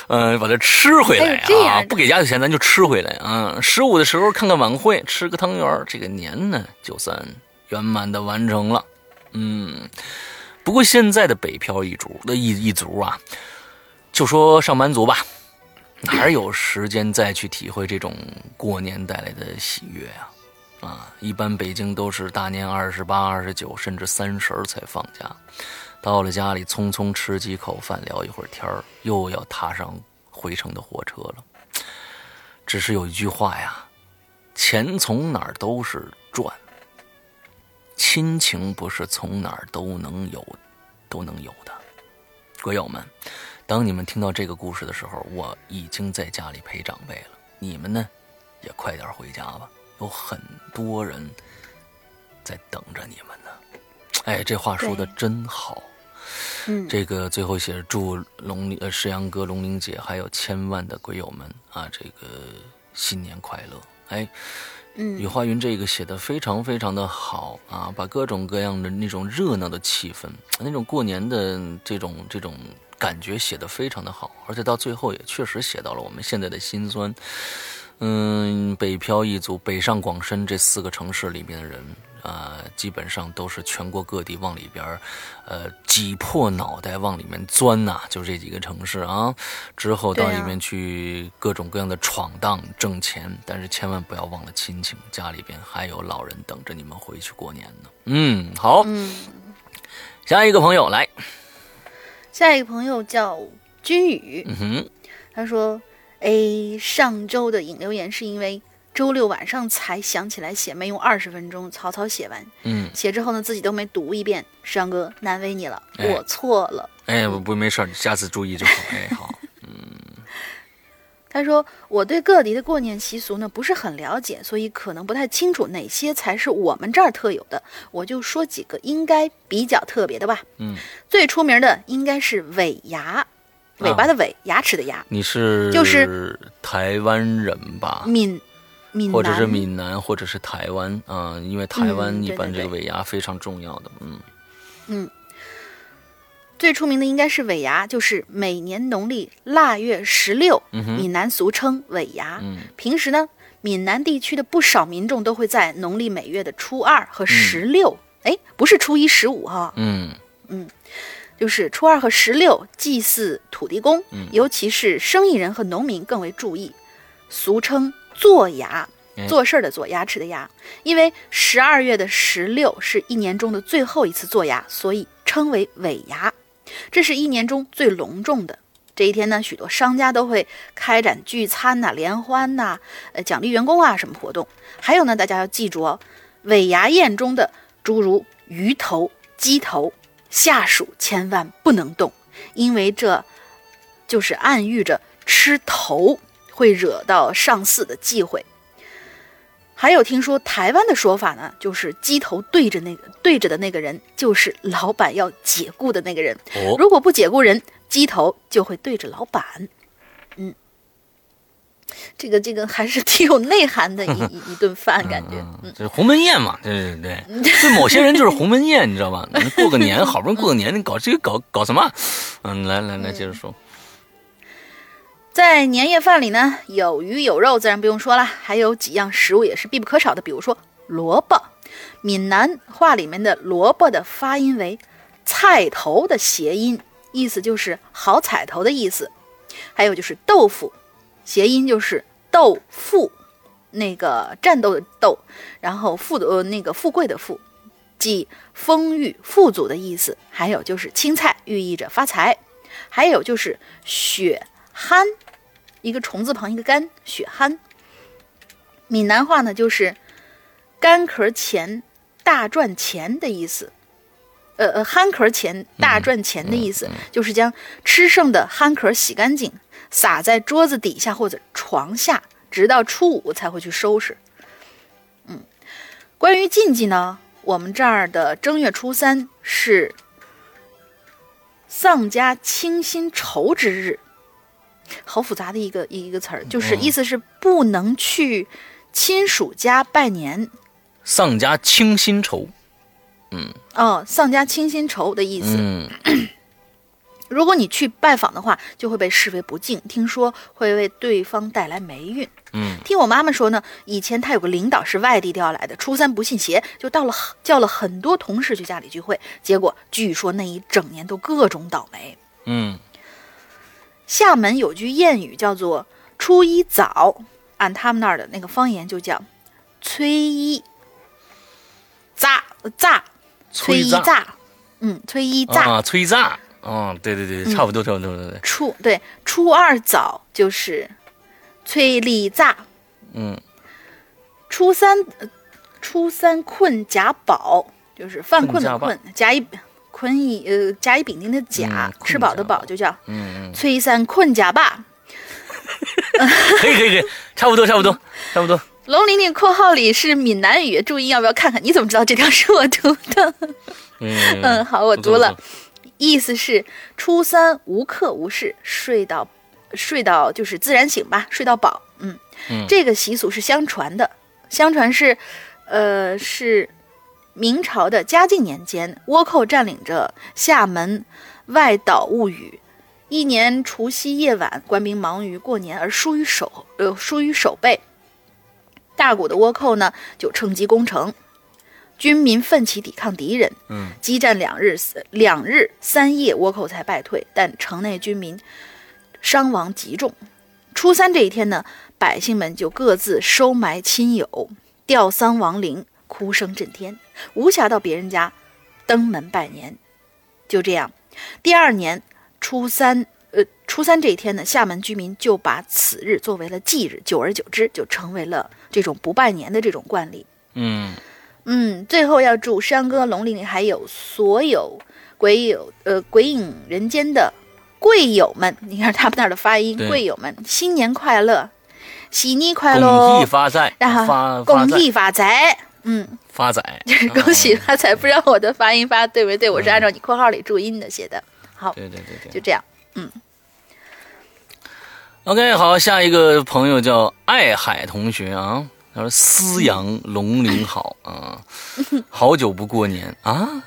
嗯、把它吃回来啊！不给压岁钱，咱就吃回来啊。十五的时候看看晚会，吃个汤圆，这个年呢就算圆满的完成了。嗯，不过现在的北漂一族的一一族啊，就说上班族吧，哪有时间再去体会这种过年带来的喜悦啊？啊，一般北京都是大年二十八、二十九，甚至三十才放假。到了家里，匆匆吃几口饭，聊一会儿天，又要踏上回程的火车了。只是有一句话呀，钱从哪儿都是赚，亲情不是从哪儿都能有，都能有的。鬼友们，当你们听到这个故事的时候，我已经在家里陪长辈了。你们呢，也快点回家吧，有很多人在等着你们呢。哎，这话说的真好。嗯，这个最后写着祝龙呃石阳哥、龙玲姐还有千万的鬼友们啊，这个新年快乐！哎，嗯雨花云这个写的非常非常的好啊，把各种各样的那种热闹的气氛，那种过年的这种这种感觉写的非常的好，而且到最后也确实写到了我们现在的心酸。嗯，北漂一族，北上广深这四个城市里面的人啊、基本上都是全国各地往里边，呃，挤破脑袋往里面钻呐、就这几个城市啊。之后到里面去各种各样的闯荡挣钱，但是千万不要忘了亲情，家里边还有老人等着你们回去过年呢。嗯，好，嗯，下一个朋友来，下一个朋友叫君宇，嗯哼，他说：“哎，上周的引流言是因为周六晚上才想起来写，没用二十分钟草草写完。嗯，写之后呢，自己都没读一遍。石阳哥，难为你了，哎我错了。哎，不不没事你，下次注意就好。哎，好，嗯 (laughs) 他说：“我对各地的过年习俗呢不是很了解，所以可能不太清楚哪些才是我们这儿特有的。我就说几个应该比较特别的吧。嗯，最出名的应该是尾牙，尾巴的尾，牙齿的牙，你是就是台湾人吧？闽闽南或者是闽南，或者是台湾啊、因为台湾嗯一般这个尾牙非常重要的，嗯。嗯。最出名的应该是尾牙，就是每年农历腊月十六，嗯闽南俗称尾牙。嗯。平时呢，闽南地区的不少民众都会在农历每月的初二和十六，哎、不是初一十五哈，嗯。嗯。就是初二和十六祭祀土地公，嗯。尤其是生意人和农民更为注意，俗称做牙哎。做事儿的做，牙齿的牙，因为十二月的十六是一年中的最后一次做牙，所以称为尾牙。这是一年中最隆重的。这一天呢，许多商家都会开展聚餐呐、联欢呐、呃奖励员工啊什么活动。还有呢，大家要记住哦，尾牙宴中的诸如鱼头、鸡头，下属千万不能动，因为这就是暗喻着吃头会惹到上司的忌讳。还有听说台湾的说法呢，就是鸡头对着那个对着的那个人，就是老板要解雇的那个人。哦如果不解雇人，鸡头就会对着老板。嗯，这个这个还是挺有内涵的一 (laughs) 一一顿饭，感觉。嗯，这是鸿门宴嘛？对对对，对 (laughs) 某些人就是鸿门宴，你知道吧？过个年，好不容易过个年，你搞这个搞搞什么？嗯，来来来，接着说。在年夜饭里呢，有鱼有肉，自然不用说了，还有几样食物也是必不可少的，比如说萝卜。闽南话里面的萝卜的发音为“菜头”的谐音，意思就是好彩头的意思。还有就是豆腐，谐音就是豆富，那个战斗的斗，然后富的呃那个富贵的富，即丰裕富足的意思。还有就是青菜，寓意着发财。还有就是血憨，一个虫字旁一个干，血憨。闽南话呢就是干壳钱。大赚钱的意思，呃呃，憨壳钱大赚钱的意思，就是将吃剩的憨壳洗干净，撒在桌子底下或者床下，直到初五才会去收拾。嗯，关于禁忌呢，我们这儿的正月初三是丧家清心愁之日，好复杂的一个一个词儿，就是意思是不能去亲属家拜年。丧家清心愁，嗯，哦，丧家清心愁的意思。嗯，(clears throat) 如果你去拜访的话，就会被视为不敬，听说会为对方带来霉运。嗯，听我妈妈说呢，以前她有个领导是外地调来的，初三不信邪，就到了叫了很多同事去家里聚会，结果据说那一整年都各种倒霉。嗯，厦门有句谚语叫做“初一早”，按他们那儿的那个方言就叫“催一”。炸炸，催一炸，嗯，催一炸啊，催炸，嗯，对对对，差不多差不多对对。初对初二早就是催力炸，嗯，初三初三困贾宝，就是犯困的困，甲乙困乙呃甲乙丙丁的甲，吃饱的饱就叫嗯嗯，催三困甲罢。可以可以可以，差不多差不多差不多。龙玲玲括号里是闽南语，注意要不要看看？你怎么知道这条是我读的？嗯好，我读了，意思是初三无课无事，睡到睡到就是自然醒吧，睡到饱。嗯，这个习俗是相传的，相传是，呃，是明朝的嘉靖年间，倭寇占领着厦门外岛物语，一年除夕夜晚，官兵忙于过年而疏于守呃疏于守备。大股的倭寇呢，就趁机攻城，军民奋起抵抗敌人。嗯，激战两日，两日三夜，倭寇才败退。但城内军民伤亡极重。初三这一天呢，百姓们就各自收埋亲友，吊丧亡灵，哭声震天，无暇到别人家登门拜年。就这样，第二年初三。呃，初三这一天呢，厦门居民就把此日作为了忌日，久而久之就成为了这种不拜年的这种惯例。嗯嗯，最后要祝山歌、龙玲玲还有所有鬼友呃鬼影人间的贵友们，你看他们那儿的发音，贵友们新年快乐，喜你快乐，恭喜发财，然后恭喜发财，嗯，发财，就是恭喜发财，不知道我的发音发对没对？我是按照你括号里注音的写的。好，对对对对，就这样。嗯，OK，好，下一个朋友叫爱海同学啊，他说思阳龙鳞好啊，(laughs) 好久不过年啊，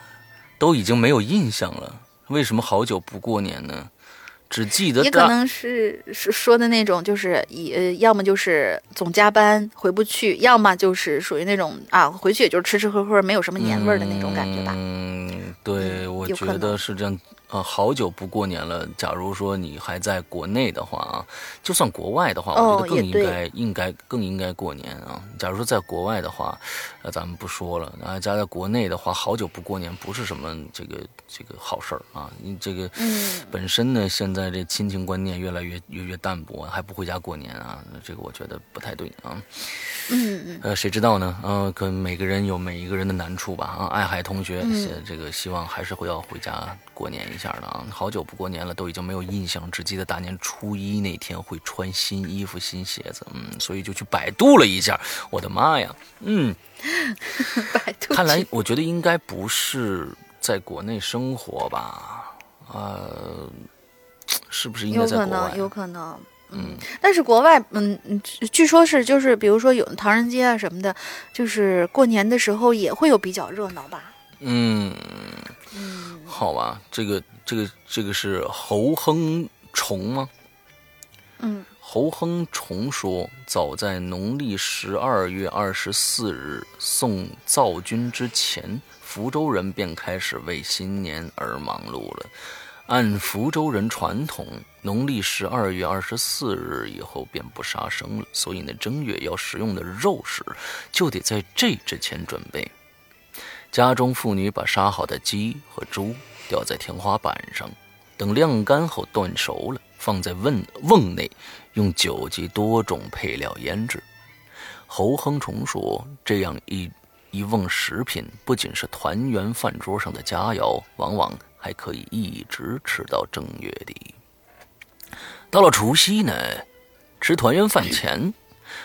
都已经没有印象了，为什么好久不过年呢？只记得也可能是是说的那种，就是以呃，要么就是总加班回不去，要么就是属于那种啊，回去也就是吃吃喝喝，没有什么年味儿的那种感觉吧。嗯，对，我觉得是这样。呃，好久不过年了。假如说你还在国内的话啊，就算国外的话，我觉得更应该应该更应该过年啊。假如说在国外的话，呃，咱们不说了。啊，家在国内的话，好久不过年不是什么这个这个好事儿啊。你这个本身呢，现在这亲情观念越来越越越淡薄，还不回家过年啊，这个我觉得不太对啊。嗯嗯。呃，谁知道呢？呃，可每个人有每一个人的难处吧。啊，爱海同学，这个希望还是会要回家过年。一下的啊，好久不过年了，都已经没有印象，只记得大年初一那天会穿新衣服、新鞋子，嗯，所以就去百度了一下，我的妈呀，嗯，(laughs) 百度，看来我觉得应该不是在国内生活吧，呃，是不是应该在国外？有可能，有可能，嗯，但是国外，嗯嗯，据说是就是比如说有唐人街啊什么的，就是过年的时候也会有比较热闹吧。嗯，嗯，好吧，这个这个这个是侯亨崇吗？嗯，侯亨崇说，早在农历十二月二十四日送灶君之前，福州人便开始为新年而忙碌了。按福州人传统，农历十二月二十四日以后便不杀生了，所以呢，正月要食用的肉食就得在这之前准备。家中妇女把杀好的鸡和猪吊在天花板上，等晾干后炖熟了，放在瓮瓮内，用酒及多种配料腌制。侯亨崇说：“这样一一瓮食品，不仅是团圆饭桌上的佳肴，往往……”还可以一直吃到正月底。到了除夕呢，吃团圆饭前，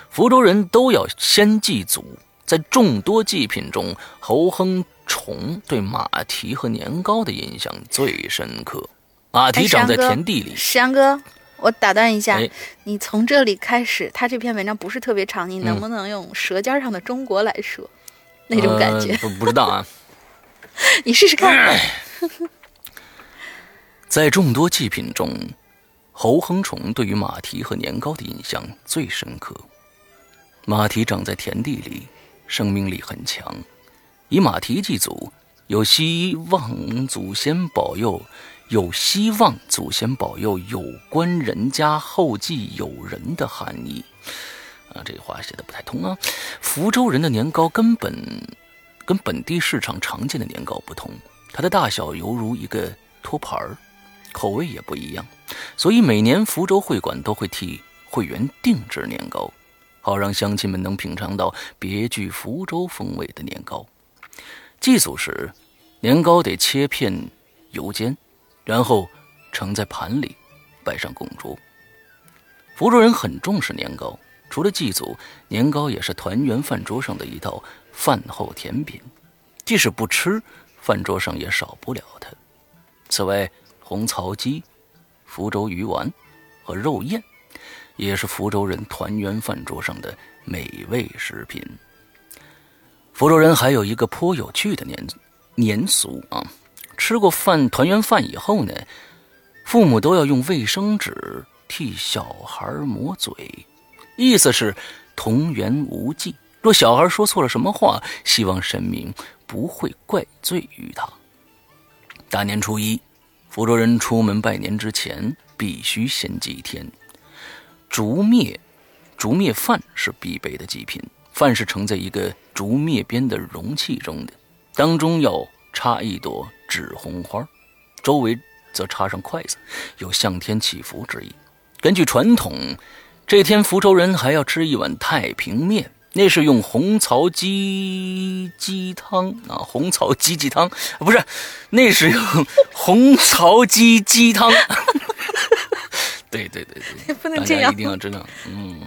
福州人都要先祭祖。在众多祭品中，侯亨崇对马蹄和年糕的印象最深刻。马蹄长在田地里。山哥，我打断一下，你从这里开始，他这篇文章不是特别长，你能不能用《舌尖上的中国》来说？那种感觉？不不知道啊，(laughs) 你试试看。(laughs) 在众多祭品中，侯亨崇对于马蹄和年糕的印象最深刻。马蹄长在田地里，生命力很强。以马蹄祭祖，有希望祖先保佑，有希望祖先保佑有关人家后继有人的含义。啊，这话写的不太通啊。福州人的年糕根本跟本地市场常见的年糕不同，它的大小犹如一个托盘儿。口味也不一样，所以每年福州会馆都会替会员定制年糕，好让乡亲们能品尝到别具福州风味的年糕。祭祖时，年糕得切片油煎，然后盛在盘里，摆上供桌。福州人很重视年糕，除了祭祖，年糕也是团圆饭桌上的一道饭后甜品，即使不吃，饭桌上也少不了它。此外，红槽鸡、福州鱼丸和肉燕，也是福州人团圆饭桌上的美味食品。福州人还有一个颇有趣的年年俗啊，吃过饭团圆饭以后呢，父母都要用卫生纸替小孩抹嘴，意思是同源无忌。若小孩说错了什么话，希望神明不会怪罪于他。大年初一。福州人出门拜年之前，必须先祭天。竹篾，竹篾饭是必备的祭品。饭是盛在一个竹篾边的容器中的，当中要插一朵纸红花，周围则插上筷子，有向天祈福之意。根据传统，这天福州人还要吃一碗太平面。那是用红槽鸡鸡汤啊，红槽鸡鸡汤不是，那是用红槽鸡鸡汤。对对对对，(laughs) 不能这样，一定要知道。嗯，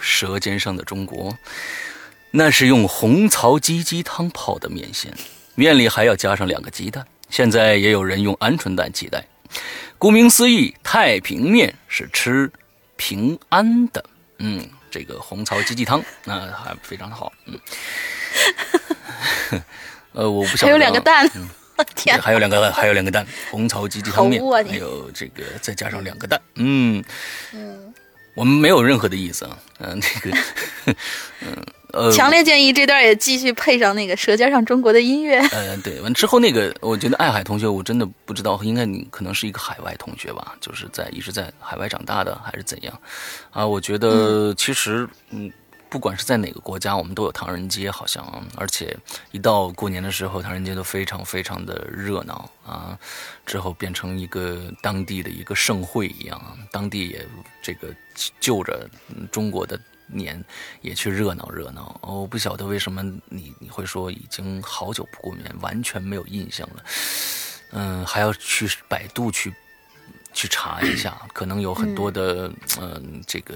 舌尖上的中国，(laughs) 那是用红槽鸡鸡汤泡的面线，面里还要加上两个鸡蛋。现在也有人用鹌鹑蛋替代。顾名思义，太平面是吃平安的。嗯。这个红槽鸡鸡汤，(laughs) 那还非常的好，嗯，呃，我不晓得，还有两个蛋，(laughs) 天，还有两个，还有两个蛋，红槽鸡鸡汤面，还有这个再加上两个蛋，嗯，嗯，我们没有任何的意思啊，嗯，(laughs) 那个，嗯。呃，强烈建议这段也继续配上那个《舌尖上中国》的音乐。呃，对，完之后那个，我觉得爱海同学，我真的不知道，应该你可能是一个海外同学吧，就是在一直在海外长大的，还是怎样？啊，我觉得其实，嗯，不管是在哪个国家，我们都有唐人街，好像，而且一到过年的时候，唐人街都非常非常的热闹啊，之后变成一个当地的一个盛会一样，当地也这个就着中国的。年也去热闹热闹，我不晓得为什么你你会说已经好久不过年，完全没有印象了。嗯，还要去百度去去查一下，可能有很多的嗯这个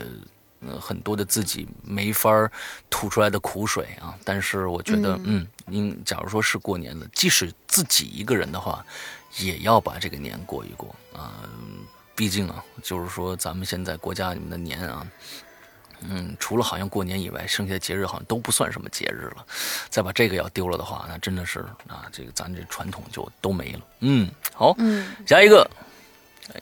呃很多的自己没法吐出来的苦水啊。但是我觉得嗯，您假如说是过年了，即使自己一个人的话，也要把这个年过一过啊。毕竟啊，就是说咱们现在国家里面的年啊，嗯，除了好像过年以外，剩下的节日好像都不算什么节日了。再把这个要丢了的话，那真的是啊，这个咱这传统就都没了。嗯，好，嗯，下一个，哎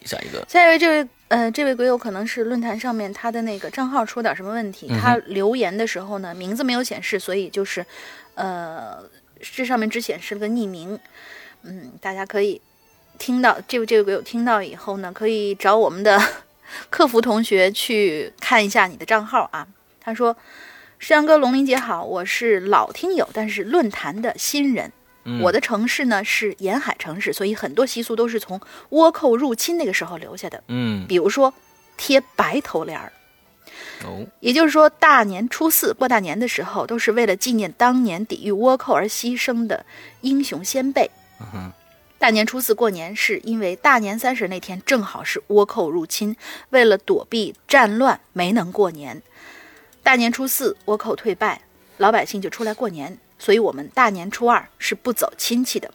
下一个，下一位这位呃这位鬼友可能是论坛上面他的那个账号出点什么问题，嗯他留言的时候呢名字没有显示，所以就是呃这上面只显示了个匿名。嗯，大家可以听到这位这位鬼友听到以后呢，可以找我们的客服同学去看一下你的账号啊。他说：“石阳哥，龙鳞姐好，我是老听友，但是论坛的新人。嗯我的城市呢是沿海城市，所以很多习俗都是从倭寇入侵那个时候留下的。嗯，比如说贴白头帘儿，哦，也就是说大年初四过大年的时候，都是为了纪念当年抵御倭寇而牺牲的英雄先辈。嗯哼，大年初四过年是因为大年三十那天正好是倭寇入侵，为了躲避战乱没能过年。大年初四倭寇退败，老百姓就出来过年，所以我们大年初二是不走亲戚的。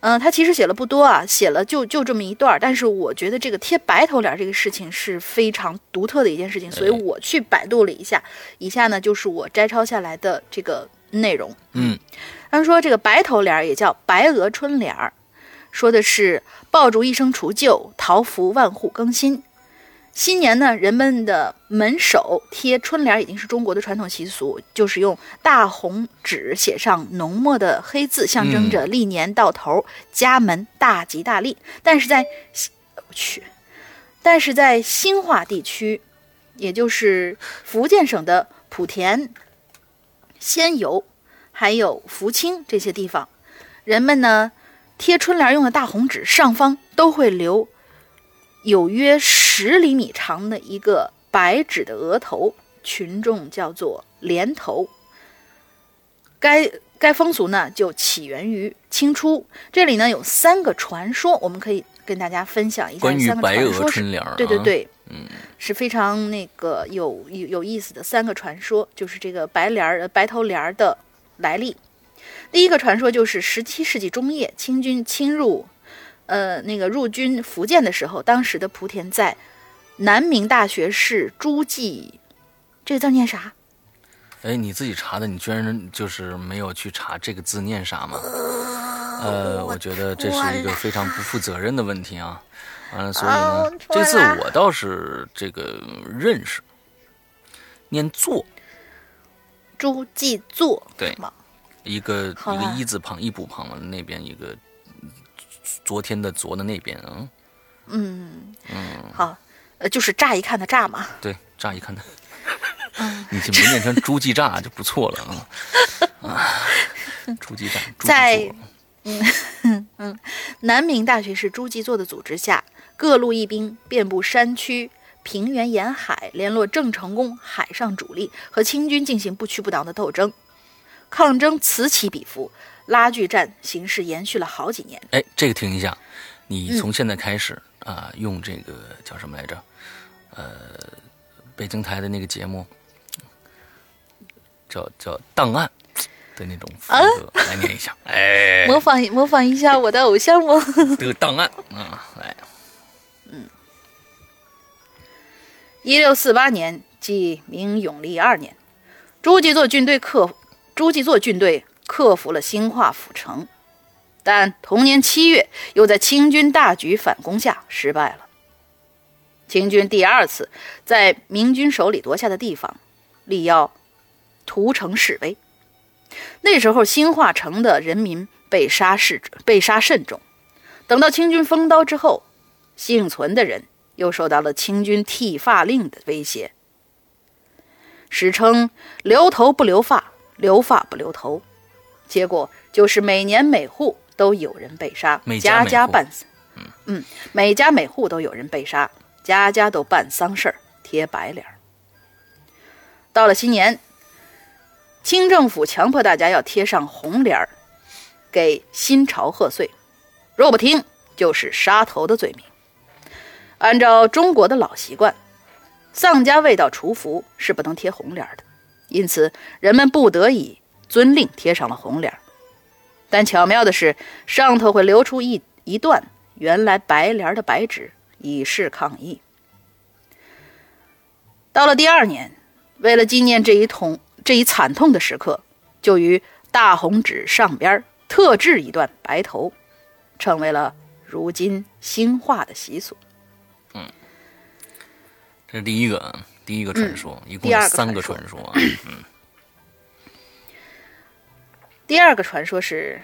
嗯、他其实写了不多啊，写了就就这么一段儿，但是我觉得这个贴白头帘儿这个事情是非常独特的一件事情，所以我去百度了一下，以下呢就是我摘抄下来的这个内容。嗯他说这个白头帘儿也叫白额春联儿，说的是爆竹一声除旧，桃符万户更新。新年呢，人们的门首贴春联已经是中国的传统习俗，就是用大红纸写上浓墨的黑字，象征着历年到头，家门大吉大利。但是在我去，但是在新化地区，也就是福建省的莆田、仙游还有福清这些地方，人们呢贴春联用的大红纸上方都会留有约十厘米长的一个白纸的额头，群众叫做连头。该该风俗呢就起源于清初，这里呢有三个传说，我们可以跟大家分享一下关于三个白额传说是春联对对对，嗯，是非常那个有有有意思的三个传说，就是这个白帘儿、呃白头帘儿的来历。第一个传说就是十七世纪中叶，清军侵入，呃，那个入军福建的时候，当时的莆田在南明大学士朱继，这个字念啥？哎，你自己查的，你居然就是没有去查这个字念啥吗？呃，我觉得这是一个非常不负责任的问题啊。完了，所以啊呢这次我倒是这个认识，念作，朱继作，对吗？一个一个一字旁一补旁那边一个昨天的昨的那边啊，嗯嗯好，呃，就是乍一看的乍嘛。对，乍一看它，嗯你就没念成朱记炸 (laughs) 就不错了啊。啊，朱记炸，猪记在作南明大学士朱继作的组织下，各路义兵遍布山区、平原沿海，联络郑成功海上主力，和清军进行不屈不挠的斗争。抗争此起彼伏，拉锯战形势延续了好几年。哎，这个停一下，嗯你从现在开始啊、用这个叫什么来着？呃，北京台的那个节目叫叫档案的那种风格、来念一下。哎，模仿模仿一下我的偶像吗？(laughs) 这个档案啊，来，嗯一六四八年，即明永历二年，朱继作军队克朱继作军队克服了兴化府城，但同年七月，又在清军大举反攻下失败了。清军第二次在明军手里夺下的地方，力要屠城示威。那时候，兴化城的人民被杀是被杀甚重。等到清军封刀之后，幸存的人又受到了清军剃发令的威胁，史称“留头不留发，留发不留头”。结果就是每年每户都有人被杀，每家家办嗯每家每户都有人被杀，家家都办丧事儿，贴白脸儿。到了新年，清政府强迫大家要贴上红脸儿，给新朝贺岁，若不听就是杀头的罪名。按照中国的老习惯，丧家未到除服是不能贴红脸儿的，因此人们不得已遵令贴上了红脸儿。但巧妙的是，上头会留出一一段原来白联儿的白纸，以示抗议。到了第二年，为了纪念这一痛这一惨痛的时刻，就于大红纸上边特制一段白头，成为了如今兴化的习俗。嗯，这是第一个，第一个传说，一共三个传传说啊。嗯第二个传说是，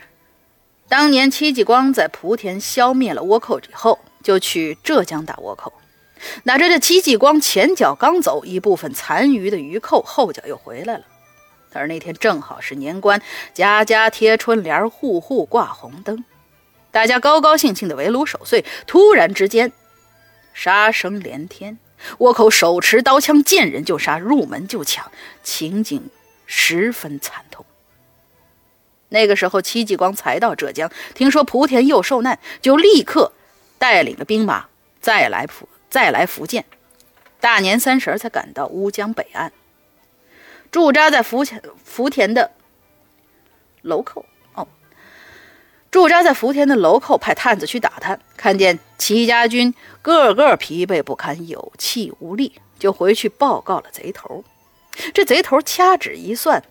当年戚继光在莆田消灭了倭寇以后，就去浙江打倭寇。哪知这戚继光前脚刚走，一部分残余的余寇后脚又回来了。而那天正好是年关，家家贴春联，户户挂红灯，大家高高兴兴的围炉守岁。突然之间，杀声连天，倭寇手持刀枪，见人就杀，入门就抢，情景十分惨痛。那个时候，戚继光才到浙江，听说莆田又受难，就立刻带领着兵马再来福再来福建。大年三十才赶到乌江北岸，驻扎在福田福田的楼寇哦，驻扎在福田的楼寇派探子去打探，看见戚家军个个疲惫不堪，有气无力，就回去报告了贼头。这贼头掐指一算，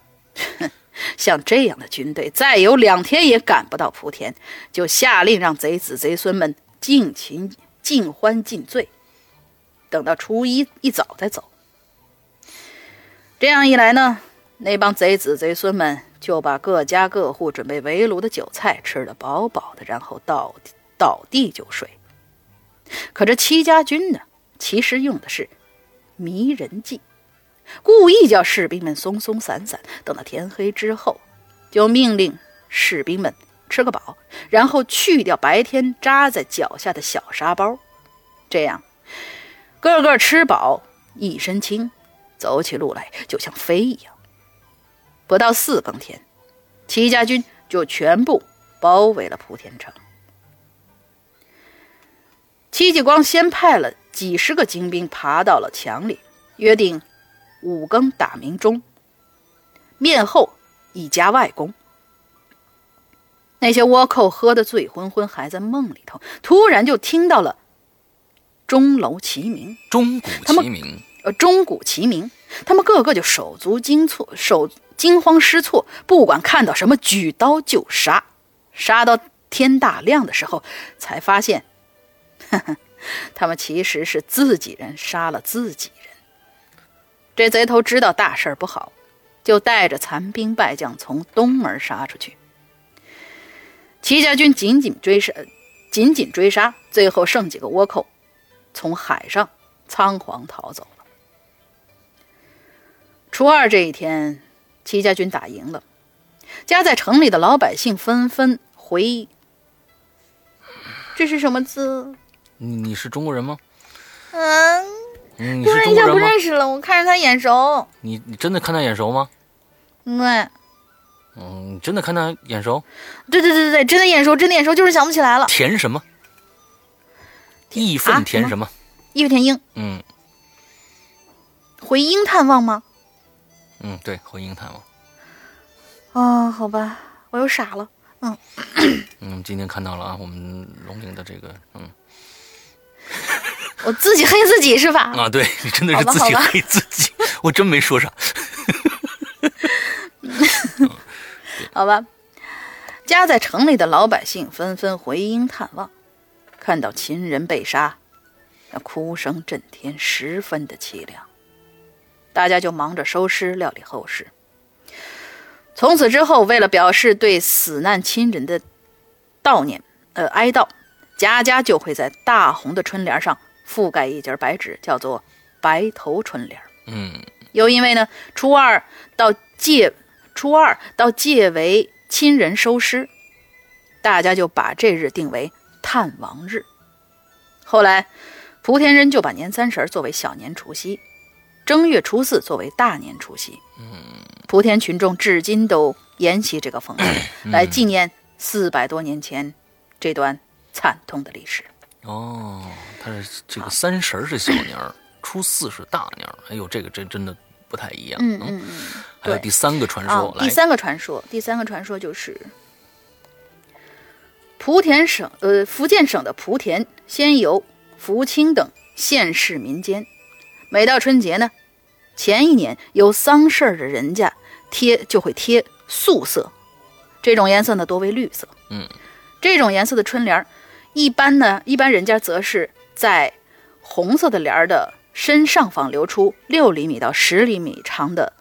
哼。(laughs) (laughs) 像这样的军队，再有两天也赶不到莆田，就下令让贼子贼孙们尽情尽欢尽醉，等到初一一早再走。这样一来呢，那帮贼子贼孙们就把各家各户准备围炉的酒菜吃得饱饱的，然后倒倒地就睡。可这戚家军呢，其实用的是迷人计。故意叫士兵们松松散散，等到天黑之后，就命令士兵们吃个饱，然后去掉白天扎在脚下的小沙包，这样个个吃饱，一身轻，走起路来就像飞一样。不到四更天，戚家军就全部包围了莆田城。戚继光先派了几十个精兵爬到了墙里，约定。五更打鸣钟，面后一家外公。那些倭寇喝得醉昏昏，还在梦里头，突然就听到了钟楼齐鸣，钟鼓齐鸣，呃，钟鼓齐鸣，他们个个就手足惊措，手惊慌失措，不管看到什么，举刀就杀，杀到天大亮的时候，才发现，呵呵，他们其实是自己人杀了自己。人。这贼头知道大事不好，就带着残兵败将从东门杀出去。齐家军紧紧追杀，紧紧追杀，最后剩几个倭寇从海上仓皇逃走了。初二这一天，齐家军打赢了，家在城里的老百姓纷纷回。这是什么字？你你是中国人吗？嗯。嗯，突然一下不认识了，我看着他眼熟。你你真的看他眼熟吗？对。嗯，真的看他眼熟？对对对对对，真的眼熟，真的眼熟，就是想不起来了。田什么？义愤填什么？义愤填膺。嗯。回鹰探望吗？嗯，对，回鹰探望。哦，好吧，我又傻了。嗯。嗯，今天看到了啊，我们龙陵的这个，嗯。我自己黑自己是吧？啊，对你真的是自己黑自己，我真没说啥。(laughs) 好吧，家在城里的老百姓纷纷回营探望，看到亲人被杀，那哭声震天，十分的凄凉。大家就忙着收尸，料理后事。从此之后，为了表示对死难亲人的悼念，呃，哀悼，家家就会在大红的春联上。覆盖一截白纸，叫做“白头春联”。嗯，又因为呢，初二到借，初二到借为亲人收尸，大家就把这日定为探亡日。后来，莆田人就把年三十作为小年除夕，正月初四作为大年除夕。嗯，莆田群众至今都沿袭这个风俗，(clears throat) 来纪念四百多年前这段惨痛的历史。哦，他是这个三十是小年儿，初四是大年儿。哎呦，这个真真的不太一样。嗯嗯嗯。还有第三个传说，第三个传说，第三个传说就是莆田省，呃，福建省的莆田先由福清等县市民间。每到春节呢，前一年有丧事儿的人家贴就会贴素色，这种颜色呢多为绿色。嗯，这种颜色的春联儿，一般呢，一般人家则是在红色的帘儿的身上方留出六厘米到十厘米长的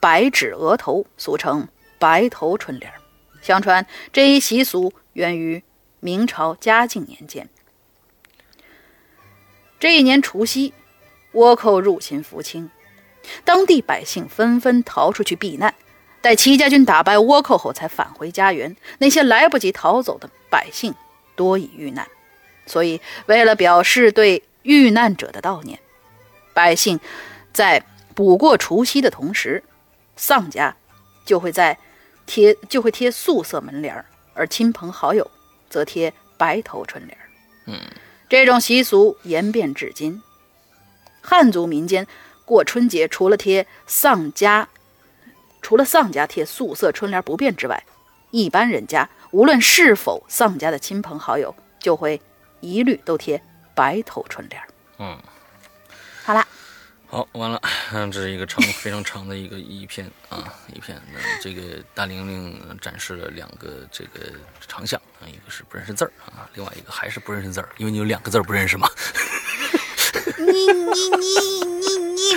白纸额头，俗称白头春联。相传这一习俗源于明朝嘉靖年间。这一年除夕，倭寇入侵福清，当地百姓纷纷逃出去避难。待戚家军打败倭寇后，才返回家园。那些来不及逃走的百姓多已遇难，所以为了表示对遇难者的悼念，百姓在补过除夕的同时，丧家就会在贴就会贴素色门帘，而亲朋好友则贴白头春联。嗯，这种习俗演变至今。汉族民间过春节，除了贴丧家。除了丧家贴素色春联不变之外，一般人家无论是否丧家的亲朋好友，就会一律都贴白头春联。嗯，好了，好，完了，嗯，这是一个长非常长的一个一篇啊，一篇。那这个大玲玲展示了两个这个长项啊，一个是不认识字儿啊，另外一个还是不认识字儿，因为你有两个字儿不认识嘛。你你你你你，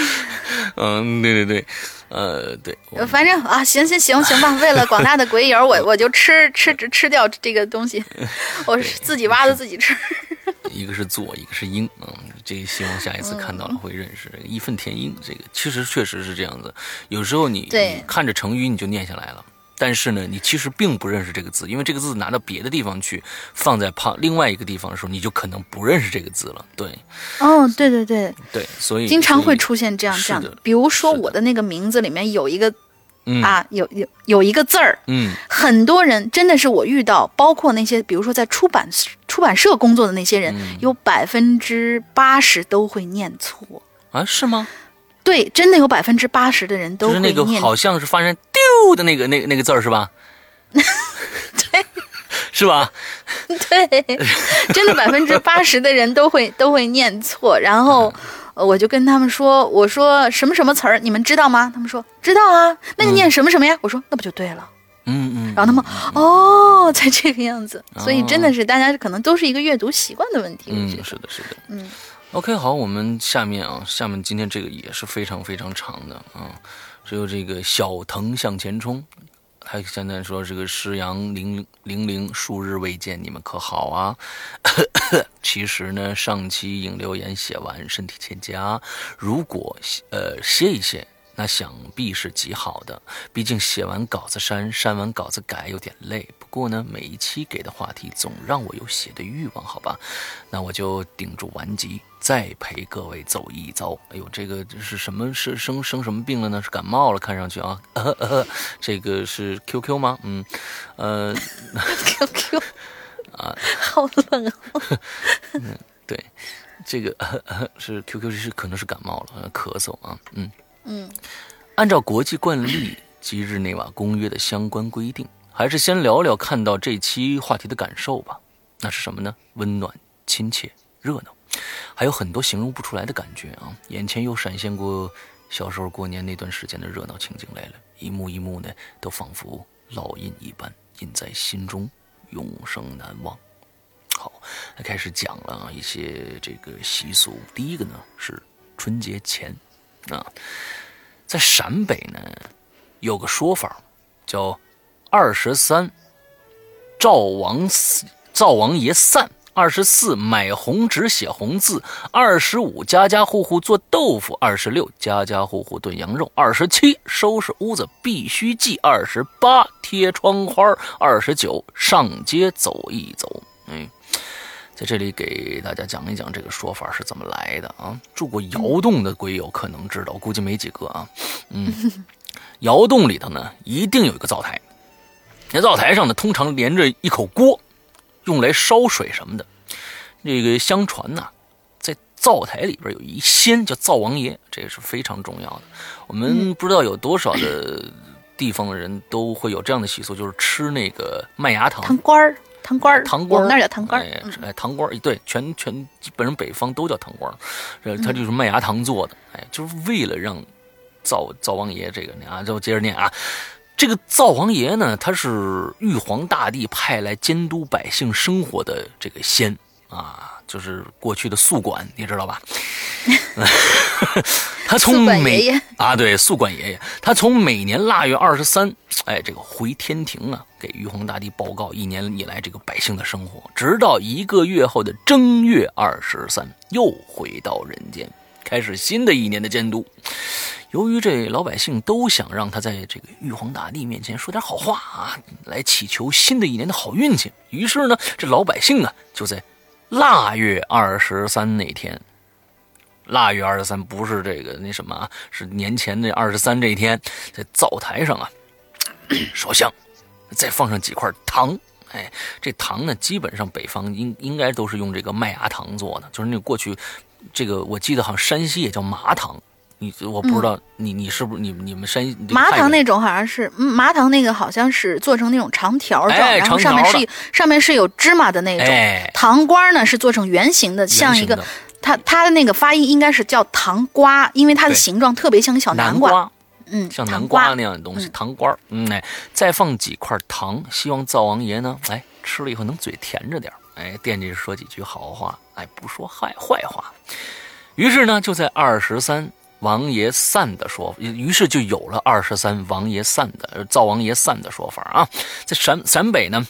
(laughs) 嗯，对对对，呃，对，反正啊，行行行行吧，为了广大的鬼友，我我就吃吃吃吃掉这个东西，(laughs) 我是自己挖的自己吃。(laughs) 一个是做，一个是应，嗯，这个希望下一次看到了会认识义愤填膺。这个其实确实是这样子，有时候你你看着成语你就念下来了，但是呢，你其实并不认识这个字，因为这个字拿到别的地方去，放在旁另外一个地方的时候，你就可能不认识这个字了。对。哦，对对对，对，所以经常会出现这样这样。的，比如说我的那个名字里面有一个嗯。啊，有有有一个字儿，嗯。很多人真的是我遇到，包括那些比如说在出版出版社工作的那些人，嗯。有百分之八十都会念错。啊是吗？对，真的有百分之八十的人都就是。那个好像是发生丢的那个那个那个字儿是吧？对 (laughs) 是吧？对，真的百分之八十的人都会都会念错。然后呃我就跟他们说，我说什么什么词儿，你们知道吗？他们说知道啊，那个念什么什么呀？我说那不就对了。嗯嗯。然后他们哦，才这个样子，所以真的是大家可能都是一个阅读习惯的问题。嗯，得是的，是的。嗯 OK，好，我们下面啊，下面今天这个也是非常非常长的啊，只有这个小藤向前冲。他现在说这个诗阳零零零数日未见，你们可好啊？(coughs) 其实呢，上期引留言写完，身体欠佳，如果呃歇一歇，那想必是极好的。毕竟写完稿子删，删完稿子改有点累。不过呢，每一期给的话题总让我有写的欲望，好吧？那我就顶住顽疾，再陪各位走一遭。哎呦，这个是什么？是生生什么病了呢？是感冒了？看上去啊，呃呃、这个是 QQ 吗？嗯，呃，，QQ (laughs) 啊，(laughs) 好冷啊！(laughs) 对，这个、是 QQ 是可能是感冒了，呃咳嗽啊，嗯嗯，按照国际惯例及日内瓦公约的相关规定，还是先聊聊看到这期话题的感受吧。那是什么呢？温暖、亲切、热闹，还有很多形容不出来的感觉啊！眼前又闪现过小时候过年那段时间的热闹情景来了，一幕一幕呢，都仿佛烙印一般，印在心中，永生难忘。好，开始讲了一些这个习俗。第一个呢是春节前啊，在陕北呢有个说法叫二十三赵王死赵王爷散，二十四买红纸写红字，二十五家家户户做豆腐，二十六家家户户炖羊肉，二十七收拾屋子必须记，二十八贴窗花，二十九上街走一走。哎，在这里给大家讲一讲这个说法是怎么来的啊。住过窑洞的鬼友可能知道，估计没几个啊。嗯，(laughs) 窑洞里头呢，一定有一个灶台，那灶台上呢，通常连着一口锅，用来烧水什么的。这个相传呐、在灶台里边有一仙叫灶王爷，这也是非常重要的。我们不知道有多少的地方的人都会有这样的习俗，就是吃那个麦芽糖。糖瓜儿，糖官儿，糖官儿那儿叫糖官儿。哎，哎糖官儿，对，全全基本上北方都叫糖官儿，呃它就是麦芽糖做的，哎，就是为了让灶灶王爷这个啊，就接着念啊。这个灶王爷呢，他是玉皇大帝派来监督百姓生活的这个仙啊，就是过去的宿管，你知道吧？(laughs) 他从每啊，对，宿管爷爷，他从每年腊月二十三，哎，这个回天庭啊，给玉皇大帝报告一年以来这个百姓的生活，直到一个月后的正月二十三，又回到人间，开始新的一年的监督。由于这老百姓都想让他在这个玉皇大帝面前说点好话啊，来祈求新的一年的好运气，于是呢，这老百姓啊就在腊月二十三那天。腊月二十三不是这个那什么啊，是年前的二十三这一天，在灶台上啊烧香，(coughs) 再放上几块糖。哎，这糖呢，基本上北方应应该都是用这个麦芽糖做的，就是那过去这个我记得好像山西也叫麻糖。你我不知道你你是不是你你们山麻糖那种好像是，嗯，麻糖那个好像是做成那种长条状，哎然后上面是上面是有芝麻的那种。哎糖瓜呢是做成圆形的，像一个它它的那个发音应该是叫糖瓜，因为它的形状特别像小瓜。南瓜，嗯，像南瓜瓜那样的东西，糖瓜儿，嗯，哎，再放几块糖，希望灶王爷呢，哎，吃了以后能嘴甜着点儿哎，惦记着说几句好话，哎，不说坏坏话。于是呢，就在二十三王爷散的说法，于是就有了二十三王爷散的呃灶王爷散的说法啊。在陕陕北呢，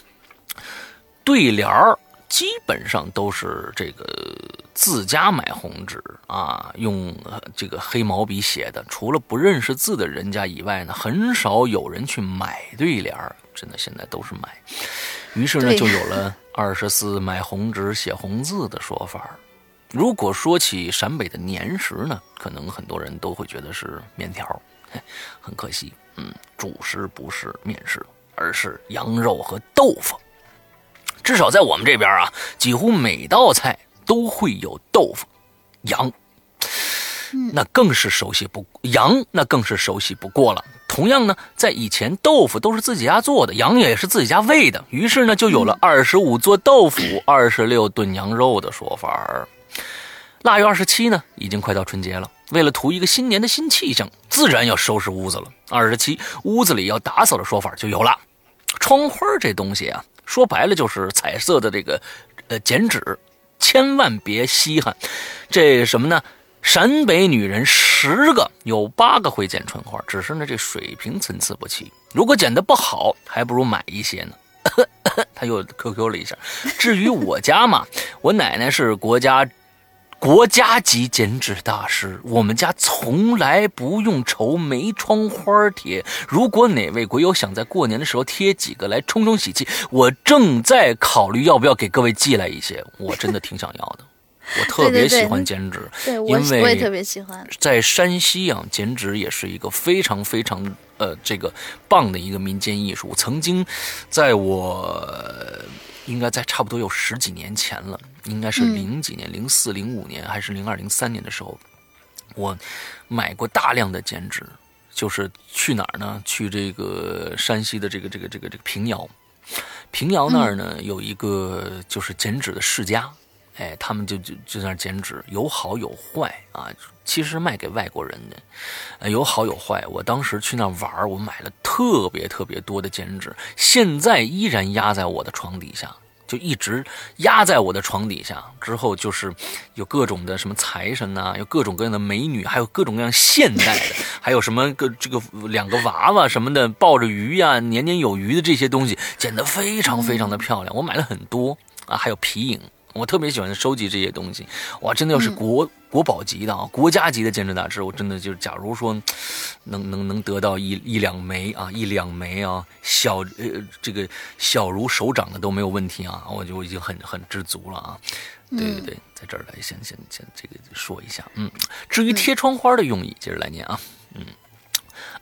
对联儿基本上都是这个自家买红纸啊，用呃这个黑毛笔写的。除了不认识字的人家以外呢，很少有人去买对联儿。真的，现在都是买。于是呢，就有了二十四买红纸写红字的说法儿。如果说起陕北的年食呢，可能很多人都会觉得是面条，很可惜，嗯，主食不是面食，而是羊肉和豆腐。至少在我们这边啊，几乎每道菜都会有豆腐、羊，那更是熟悉不羊，那更是熟悉不过了。同样呢，在以前豆腐都是自己家做的，羊也是自己家喂的，于是呢，就有了二十五做豆腐，二十六炖羊肉的说法儿。腊月二十七呢，已经快到春节了。为了图一个新年的新气象，自然要收拾屋子了。二十七，屋子里要打扫的说法就有了。窗花这东西啊，说白了就是彩色的这个呃剪纸，千万别稀罕。这什么呢？陕北女人十个有八个会剪窗花，只是呢这水平参差不齐。如果剪得不好，还不如买一些呢。(laughs) 他又 QQ 了一下。至于我家嘛，我奶奶是国家国家级剪纸大师，我们家从来不用愁没窗花贴。如果哪位鬼友想在过年的时候贴几个来冲冲喜气，我正在考虑要不要给各位寄来一些。我真的挺想要的，(laughs) 我特别喜欢剪纸，对我因为我也特别喜欢。在山西啊，剪纸也是一个非常非常呃这个棒的一个民间艺术。我曾经在我呃应该在差不多有十几年前了，应该是嗯零几年，零四零五年还是零二零三年的时候，我买过大量的剪纸，就是去哪儿呢？去这个山西的这个这个这个这个平遥，平遥那儿呢、有一个就是剪纸的世家，哎，他们就就就在那儿剪纸，有好有坏啊。其实卖给外国人的，呃，有好有坏。我当时去那儿玩，我买了特别特别多的剪纸，现在依然压在我的床底下，就一直压在我的床底下。之后就是有各种的什么财神呐、有各种各样的美女，还有各种各样现代的，还有什么个这个两个娃娃什么的，抱着鱼呀、年年有余的这些东西，剪得非常非常的漂亮。我买了很多啊，还有皮影。我特别喜欢收集这些东西，哇，真的要是国、国宝级的啊，国家级的鉴真大师，我真的就是，假如说能能能得到一一两枚啊，一两枚啊，小呃这个小如手掌的都没有问题啊，我就已经很很知足了啊。对对对，在这儿来先先先这个说一下，嗯，至于贴窗花的用意，接着来念啊，嗯，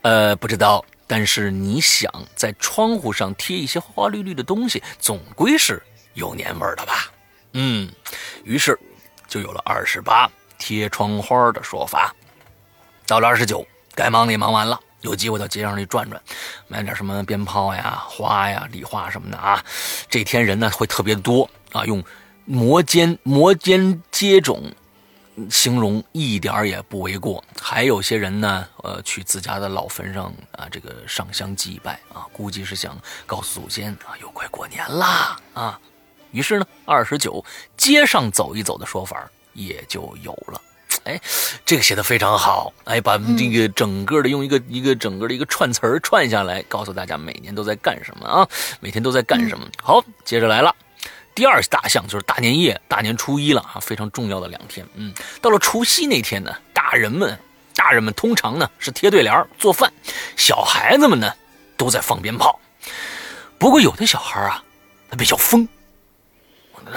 呃，不知道，但是你想在窗户上贴一些花花绿绿的东西，总归是有年味儿的吧？嗯，于是就有了二十八贴窗花的说法。到了二十九，该忙的也忙完了，有机会到街上去转转，买点什么鞭炮呀、花呀、礼花什么的啊。这天人呢会特别多啊，用摩肩摩肩接踵。形容一点也不为过，还有些人呢，呃，去自家的老坟上啊，这个上香祭拜啊，估计是想告诉祖先啊，又快过年啦啊。于是呢，二十九街上走一走的说法也就有了。(tsk) 哎，这个写的非常好，哎，把这个整个的用一个一个整个的一个串词儿串下来，告诉大家每年都在干什么啊，每天都在干什么。好，接着来了。第二大项就是大年夜，大年初一了啊，非常重要的两天。嗯，到了除夕那天呢，大人们，大人们通常呢是贴对联做饭，小孩子们呢都在放鞭炮。不过有的小孩啊，他比较疯，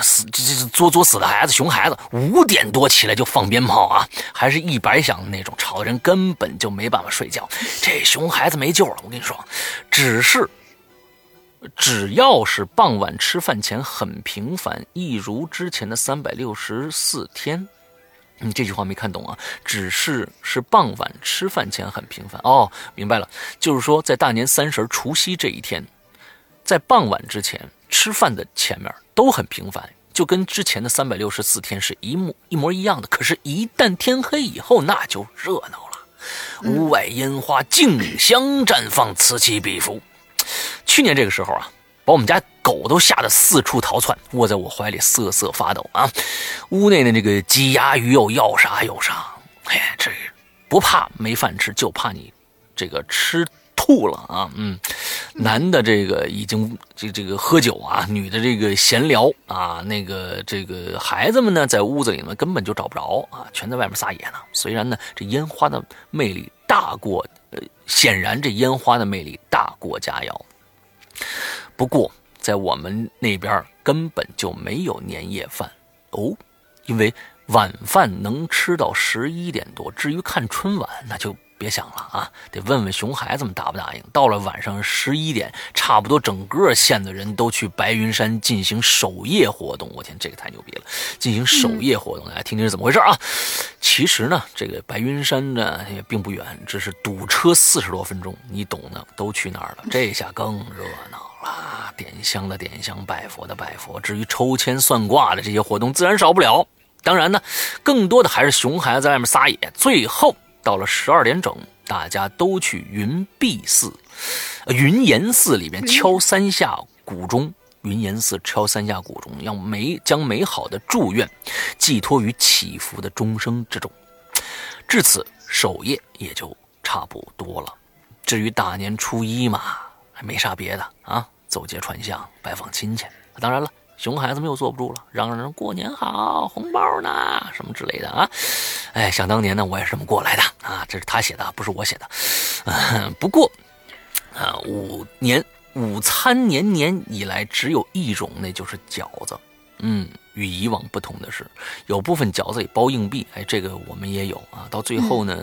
死这这作作死的孩子，熊孩子，五点多起来就放鞭炮啊，还是一百响的那种，吵的人根本就没办法睡觉。这熊孩子没救了，我跟你说，只是。只要是傍晚吃饭前很平凡，一如之前的三百六十四天。你这句话没看懂啊？只是是傍晚吃饭前很平凡哦，明白了，就是说在大年三十除夕这一天，在傍晚之前吃饭的前面都很平凡，就跟之前的三百六十四天是一模一模一样的。可是，一旦天黑以后，那就热闹了，屋外烟花竞相绽放，此起彼伏。去年这个时候啊，把我们家狗都吓得四处逃窜，窝在我怀里瑟瑟发抖啊。屋内的这个鸡鸭鱼肉要啥有啥，哎，这不怕没饭吃，就怕你这个吃吐了啊。嗯，男的这个已经这这个喝酒啊，女的这个闲聊啊，那个这个孩子们呢，在屋子里面根本就找不着啊，全在外面撒野呢。虽然呢，这烟花的魅力大过。呃显然，这烟花的魅力大过佳肴。不过，在我们那边根本就没有年夜饭哦，因为晚饭能吃到十一点多。至于看春晚，那就。别想了啊，得问问熊孩子们答不答应。到了晚上十一点，差不多整个县的人都去白云山进行守夜活动。我天，这个太牛逼了！进行守夜活动，大家听听是怎么回事啊？其实呢，这个白云山呢也并不远，只是堵车四十多分钟，你懂的，都去那儿了。这下更热闹了，点香的点香，拜佛的拜佛。至于抽签算卦的这些活动，自然少不了。当然呢，更多的还是熊孩子在外面撒野。最后。到了十二点整，大家都去云碧寺、云岩寺里面敲三下鼓钟。云岩寺敲三下鼓钟，要美将美好的祝愿寄托于祈福的钟声之中。至此，守夜也就差不多了。至于大年初一嘛，还没啥别的啊，走街串巷拜访亲戚。当然了。熊孩子们又坐不住了，嚷嚷着过年好，红包呢，什么之类的啊！哎，想当年呢，我也是这么过来的啊。这是他写的，不是我写的。不过，啊，五年午餐年年以来只有一种，那就是饺子。嗯，与以往不同的是，有部分饺子里包硬币。哎，这个我们也有啊。到最后呢，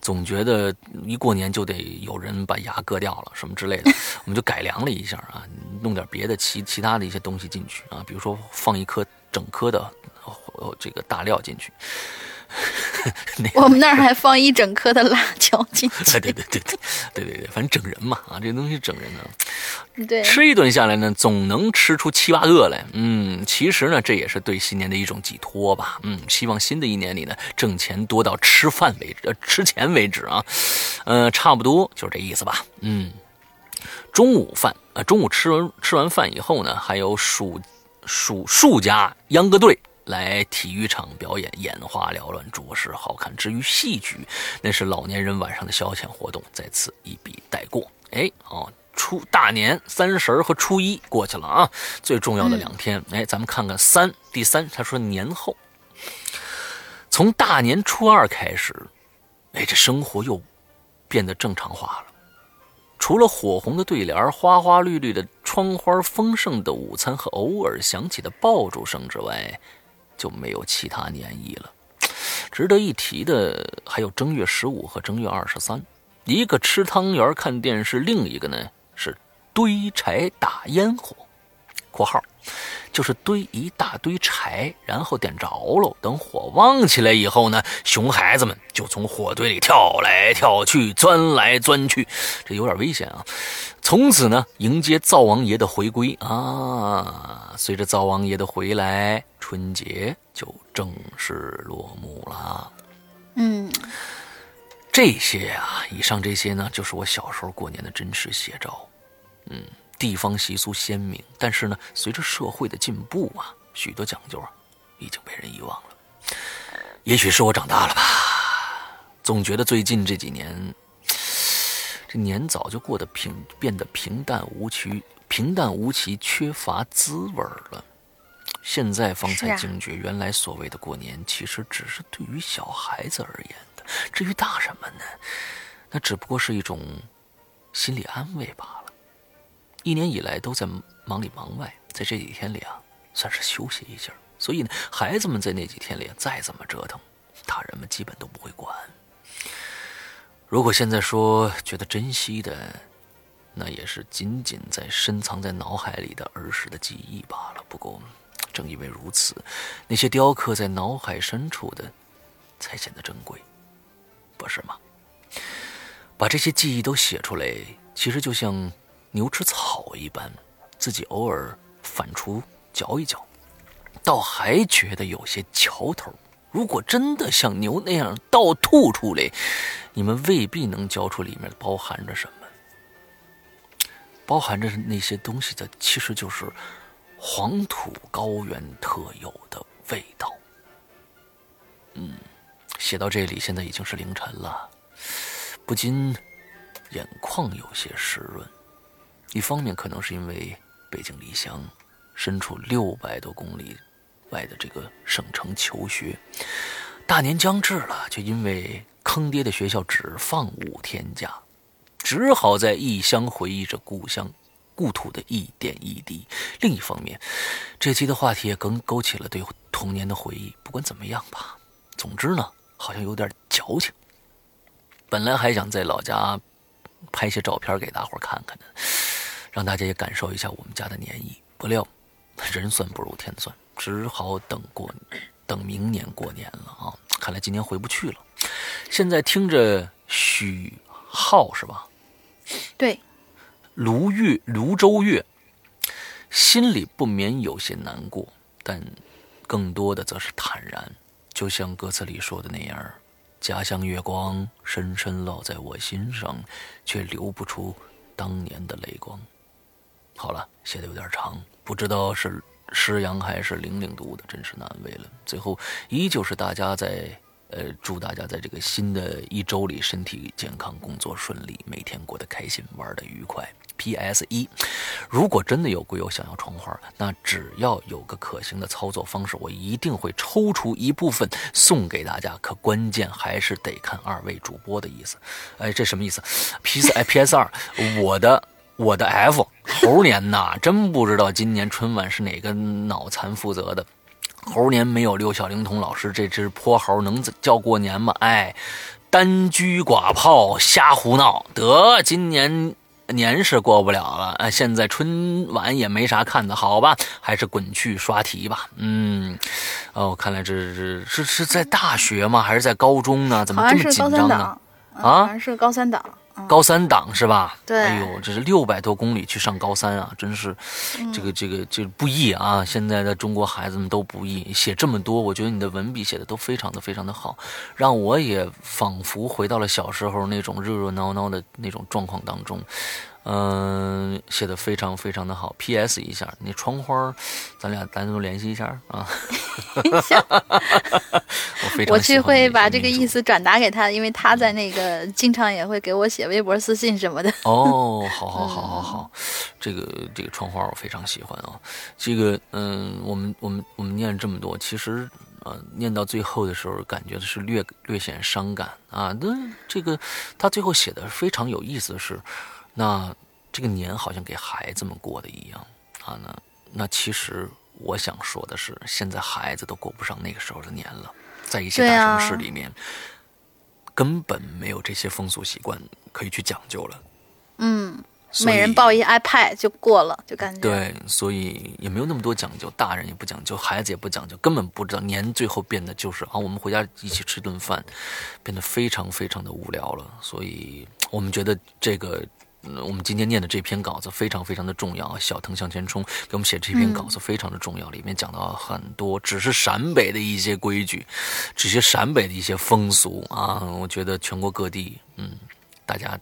总觉得一过年就得有人把牙割掉了，什么之类的，(laughs) 我们就改良了一下啊，弄点别的其其他的一些东西进去啊，比如说放一颗整颗的这个大料进去。(laughs) 我们那儿还放一整颗的辣椒进去，(laughs) 对对对对对对对。反正整人嘛，啊这东西整人呢？对，吃一顿下来呢，总能吃出七八个来。嗯，其实呢，这也是对新年的一种寄托吧。嗯，希望新的一年里呢，挣钱多到吃饭为止，呃，吃钱为止啊。嗯，差不多就是这意思吧。嗯，中午饭啊，中午吃完，吃完饭以后呢，还有数数数家秧歌队。来体育场表演，眼花缭乱，着实好看。至于戏曲，那是老年人晚上的消遣活动，在此一笔带过。哎，哦，初大年三十和初一过去了啊，最重要的两天。哎，咱们看看三第三，他说年后，从大年初二开始，哎，这生活又变得正常化了。除了火红的对联、花花绿绿的窗花、丰盛的午餐和偶尔响起的爆竹声之外，就没有其他年意了。值得一提的还有正月十五和正月二十三，一个吃汤圆看电视，另一个呢是堆柴打烟火。（括号）就是堆一大堆柴，然后点着喽，等火旺起来以后呢，熊孩子们就从火堆里跳来跳去，钻来钻去，这有点危险啊。从此呢，迎接灶王爷的回归啊。随着灶王爷的回来，春节就正式落幕了。嗯，这些啊，以上这些呢，就是我小时候过年的真实写照。嗯，地方习俗鲜明，但是呢，随着社会的进步啊，许多讲究啊，已经被人遗忘了。也许是我长大了吧，总觉得最近这几年，这年早就过得平，变得平淡无奇，平淡无奇，缺乏滋味了。现在方才惊觉，原来所谓的过年，其实只是对于小孩子而言的。至于大人们呢，那只不过是一种心理安慰罢了。一年以来都在忙里忙外，在这几天里啊，算是休息一下。所以呢，孩子们在那几天里再怎么折腾，大人们基本都不会管。如果现在说觉得珍惜的，那也是仅仅在深藏在脑海里的儿时的记忆罢了。不过，正因为如此，那些雕刻在脑海深处的，才显得珍贵，不是吗？把这些记忆都写出来，其实就像……牛吃草一般，自己偶尔反刍嚼一嚼，倒还觉得有些瞧头。如果真的像牛那样倒吐出来，你们未必能嚼出里面包含着什么。包含着那些东西的，其实就是黄土高原特有的味道。嗯，写到这里，现在已经是凌晨了，不禁眼眶有些湿润。一方面可能是因为北京离乡，身处六百多公里外的这个省城求学，大年将至了，却因为坑爹的学校只放五天假，只好在异乡回忆着故乡、故土的一点一滴。另一方面，这期的话题也更勾起了对童年的回忆。不管怎么样吧，总之呢，好像有点矫情。本来还想在老家拍些照片给大伙看看的。让大家也感受一下我们家的年意，不料人算不如天算，只好等过，等明年过年了啊！看来今年回不去了。现在听着许浩是吧？对，卢月泸州月，心里不免有些难过，但更多的则是坦然。就像歌词里说的那样：“家乡月光深深烙在我心上，却流不出当年的泪光。”好了，写的有点长，不知道是诗阳还是玲玲读的，真是难为了。最后依旧是大家在，呃，祝大家在这个新的一周里身体健康，工作顺利，每天过得开心，玩的愉快。P.S. 一，如果真的有鬼友想要窗花，那只要有个可行的操作方式，我一定会抽出一部分送给大家。可关键还是得看二位主播的意思。哎，这什么意思？P.S. 哎 P.S. 二，我的。我的 F 猴年呐，真不知道今年春晚是哪个脑残负责的。猴年没有六小龄童老师，这只泼猴能叫过年吗？哎，单车寡炮瞎胡闹，得今年年是过不了了。哎，现在春晚也没啥看的，好吧，还是滚去刷题吧。嗯，哦，看来这是是是在大学吗？还是在高中呢？怎么这么紧张呢？啊，好像是高三档。高三党是吧？对，哎呦，这是六百多公里去上高三啊，真是，这个这个这不易啊！现在的中国孩子们都不易，写这么多，我觉得你的文笔写的都非常的非常的好，让我也仿佛回到了小时候那种热热闹闹的那种状况当中。嗯，写的非常非常的好。P.S. 一下，那窗花，咱俩单独联系一下啊。行，(laughs) 我非常我去会把这个意思转达给他，因为他在那个经常也会给我写微博私信什么的。哦，好好好好好，这个这个窗花我非常喜欢啊。这个嗯，我们我们我们念这么多，其实呃，念到最后的时候，感觉的是略略显伤感啊。那这个他最后写的非常有意思的是。那这个年好像给孩子们过的一样啊，那那其实我想说的是，现在孩子都过不上那个时候的年了，在一些大城市里面，根本没有这些风俗习惯可以去讲究了。嗯，每人抱一 iPad 就过了，就感觉对，所以也没有那么多讲究，大人也不讲究，孩子也不讲究，根本不知道年最后变得就是啊，我们回家一起吃顿饭，变得非常非常的无聊了。所以我们觉得这个，嗯我们今天念的这篇稿子非常非常的重要啊。小腾向前冲给我们写这篇稿子非常的重要，里面讲到很多只是陕北的一些规矩，这些陕北的一些风俗啊，我觉得全国各地，嗯，大家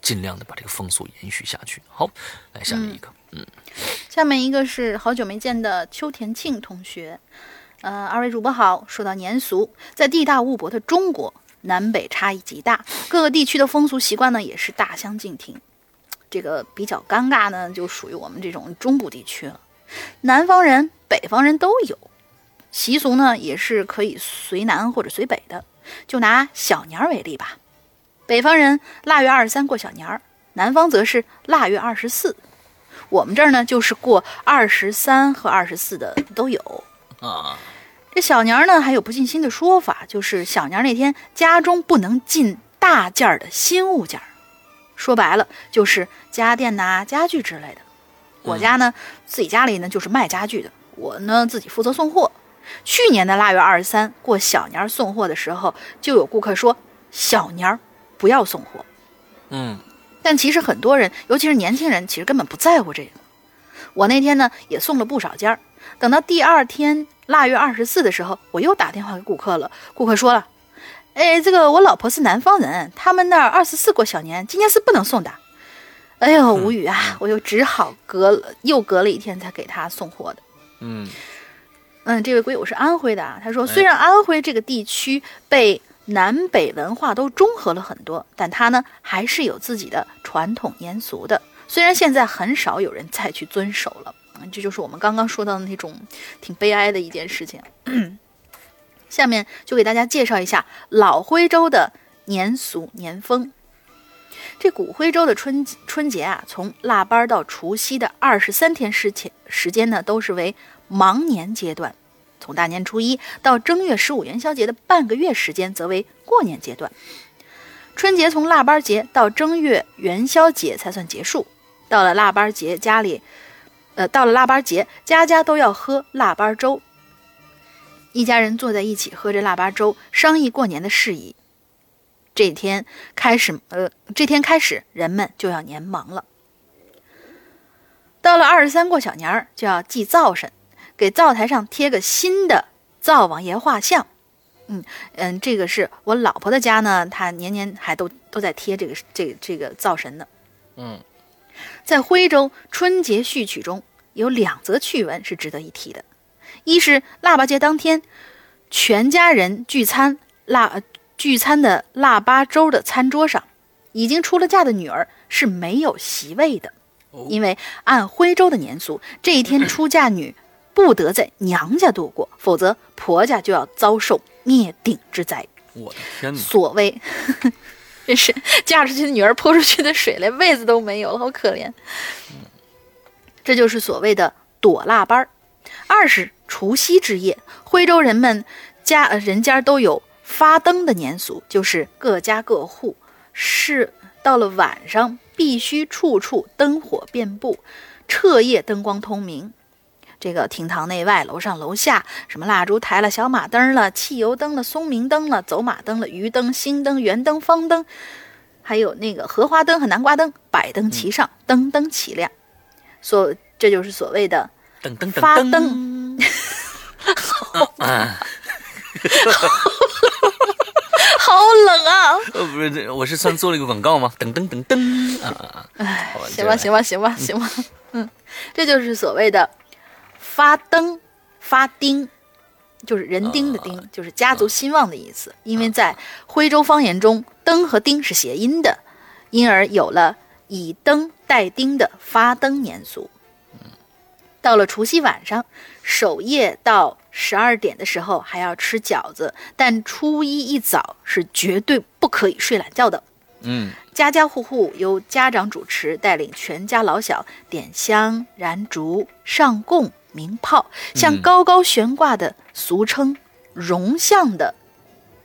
尽量的把这个风俗延续下去。好，来下面一个。嗯下面一个是好久没见的邱田庆同学，呃，二位主播好。说到年俗，在地大物博的中国，南北差异极大，各个地区的风俗习惯呢也是大相径庭。这个比较尴尬呢，就属于我们这种中部地区了。南方人、北方人都有，习俗呢也是可以随南或者随北的。就拿小年儿为例吧，北方人腊月二十三过小年儿，南方则是腊月二十四。我们这儿呢，就是过二十三和二十四的都有。啊，这小年儿呢，还有不尽心的说法，就是小年儿那天家中不能进大件儿的新物件儿，说白了就是家电呐、家具之类的。我家呢，自己家里呢就是卖家具的，我呢自己负责送货。去年的腊月二十三过小年儿送货的时候，就有顾客说小年儿不要送货。嗯但其实很多人，尤其是年轻人，其实根本不在乎这个。我那天呢也送了不少件儿，等到第二天腊月二十四的时候，我又打电话给顾客了。顾客说了：“哎，这个我老婆是南方人，他们那儿二十四过小年，今年是不能送的。”哎呦，无语啊！我又只好隔了又隔了一天才给他送货的。嗯嗯，这位龟友是安徽的啊。他说，虽然安徽这个地区被南北文化都中和了很多，但他呢还是有自己的传统年俗的。虽然现在很少有人再去遵守了，嗯这就是我们刚刚说到的那种挺悲哀的一件事情。(coughs) 下面就给大家介绍一下老徽州的年俗年风。这古徽州的春春节啊，从腊八到除夕的二十三天时间时间呢，都是为忙年阶段；从大年初一到正月十五元宵节的半个月时间，则为过年阶段。春节从腊八节到正月元宵节才算结束。到了腊八节，家里，呃，到了腊八节，家家都要喝腊八粥。一家人坐在一起喝着腊八粥，商议过年的事宜。这天开始，呃，这天开始，人们就要年忙了。到了二十三过小年儿，就要祭灶神，给灶台上贴个新的灶王爷画像。嗯嗯，这个是我老婆的家呢，她年年还都都在贴这个这个、这个灶神呢。嗯在徽州春节序曲中有两则趣闻是值得一提的，一是腊八节当天，全家人聚餐腊呃聚餐的腊八粥的餐桌上，已经出了嫁的女儿是没有席位的，因为按徽州的年俗，这一天出嫁女不得在娘家度过，否则婆家就要遭受灭顶之灾。我的天哪！所谓，(laughs) 真是嫁出去的女儿泼出去的水，连位子都没有了，好可怜。这就是所谓的躲腊八儿。二是除夕之夜，徽州人们家呃人家都有发灯的年俗，就是各家各户是到了晚上必须处处灯火遍布，彻夜灯光通明。这个厅堂内外、楼上楼下，什么蜡烛台了、小马灯了、汽油灯了、松明灯了、走马灯了、鱼灯、星灯、圆灯、方灯，还有那个荷花灯和南瓜灯，百灯齐上，灯灯齐亮。所这就是所谓的噔噔噔噔噔 (laughs) (laughs) 好冷啊！呃，不是，这我是算做了一个广告吗？噔噔噔噔啊！哎，行吧，行吧，行吧，行吧，嗯，这就是所谓的发灯发丁，就是人丁的丁，就是家族兴旺的意思。因为在徽州方言中，灯和丁是谐音的，因而有了以灯代丁的发灯年俗。到了除夕晚上，守夜到十二点的时候还要吃饺子，但初一一早是绝对不可以睡懒觉的。嗯。家家户户由家长主持，带领全家老小点香、燃烛、上供、鸣炮，向嗯。高高悬挂的俗称“容像”的，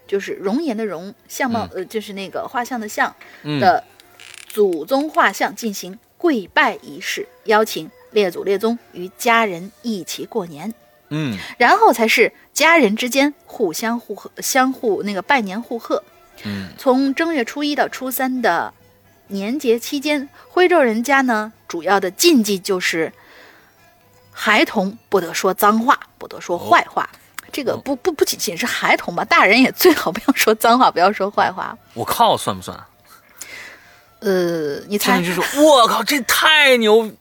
就是容颜的容，相貌、呃，就是那个画像的像嗯。的祖宗画像进行跪拜仪式，邀请列祖列宗与家人一起过年，嗯然后才是家人之间互相互贺、相互那个拜年互贺。嗯从正月初一到初三的年节期间，徽州人家呢，主要的禁忌就是孩童不得说脏话，不得说坏话。这个不不不仅仅是孩童吧，大人也最好不要说脏话，不要说坏话。我靠，算不算？呃，你猜我靠，这太牛！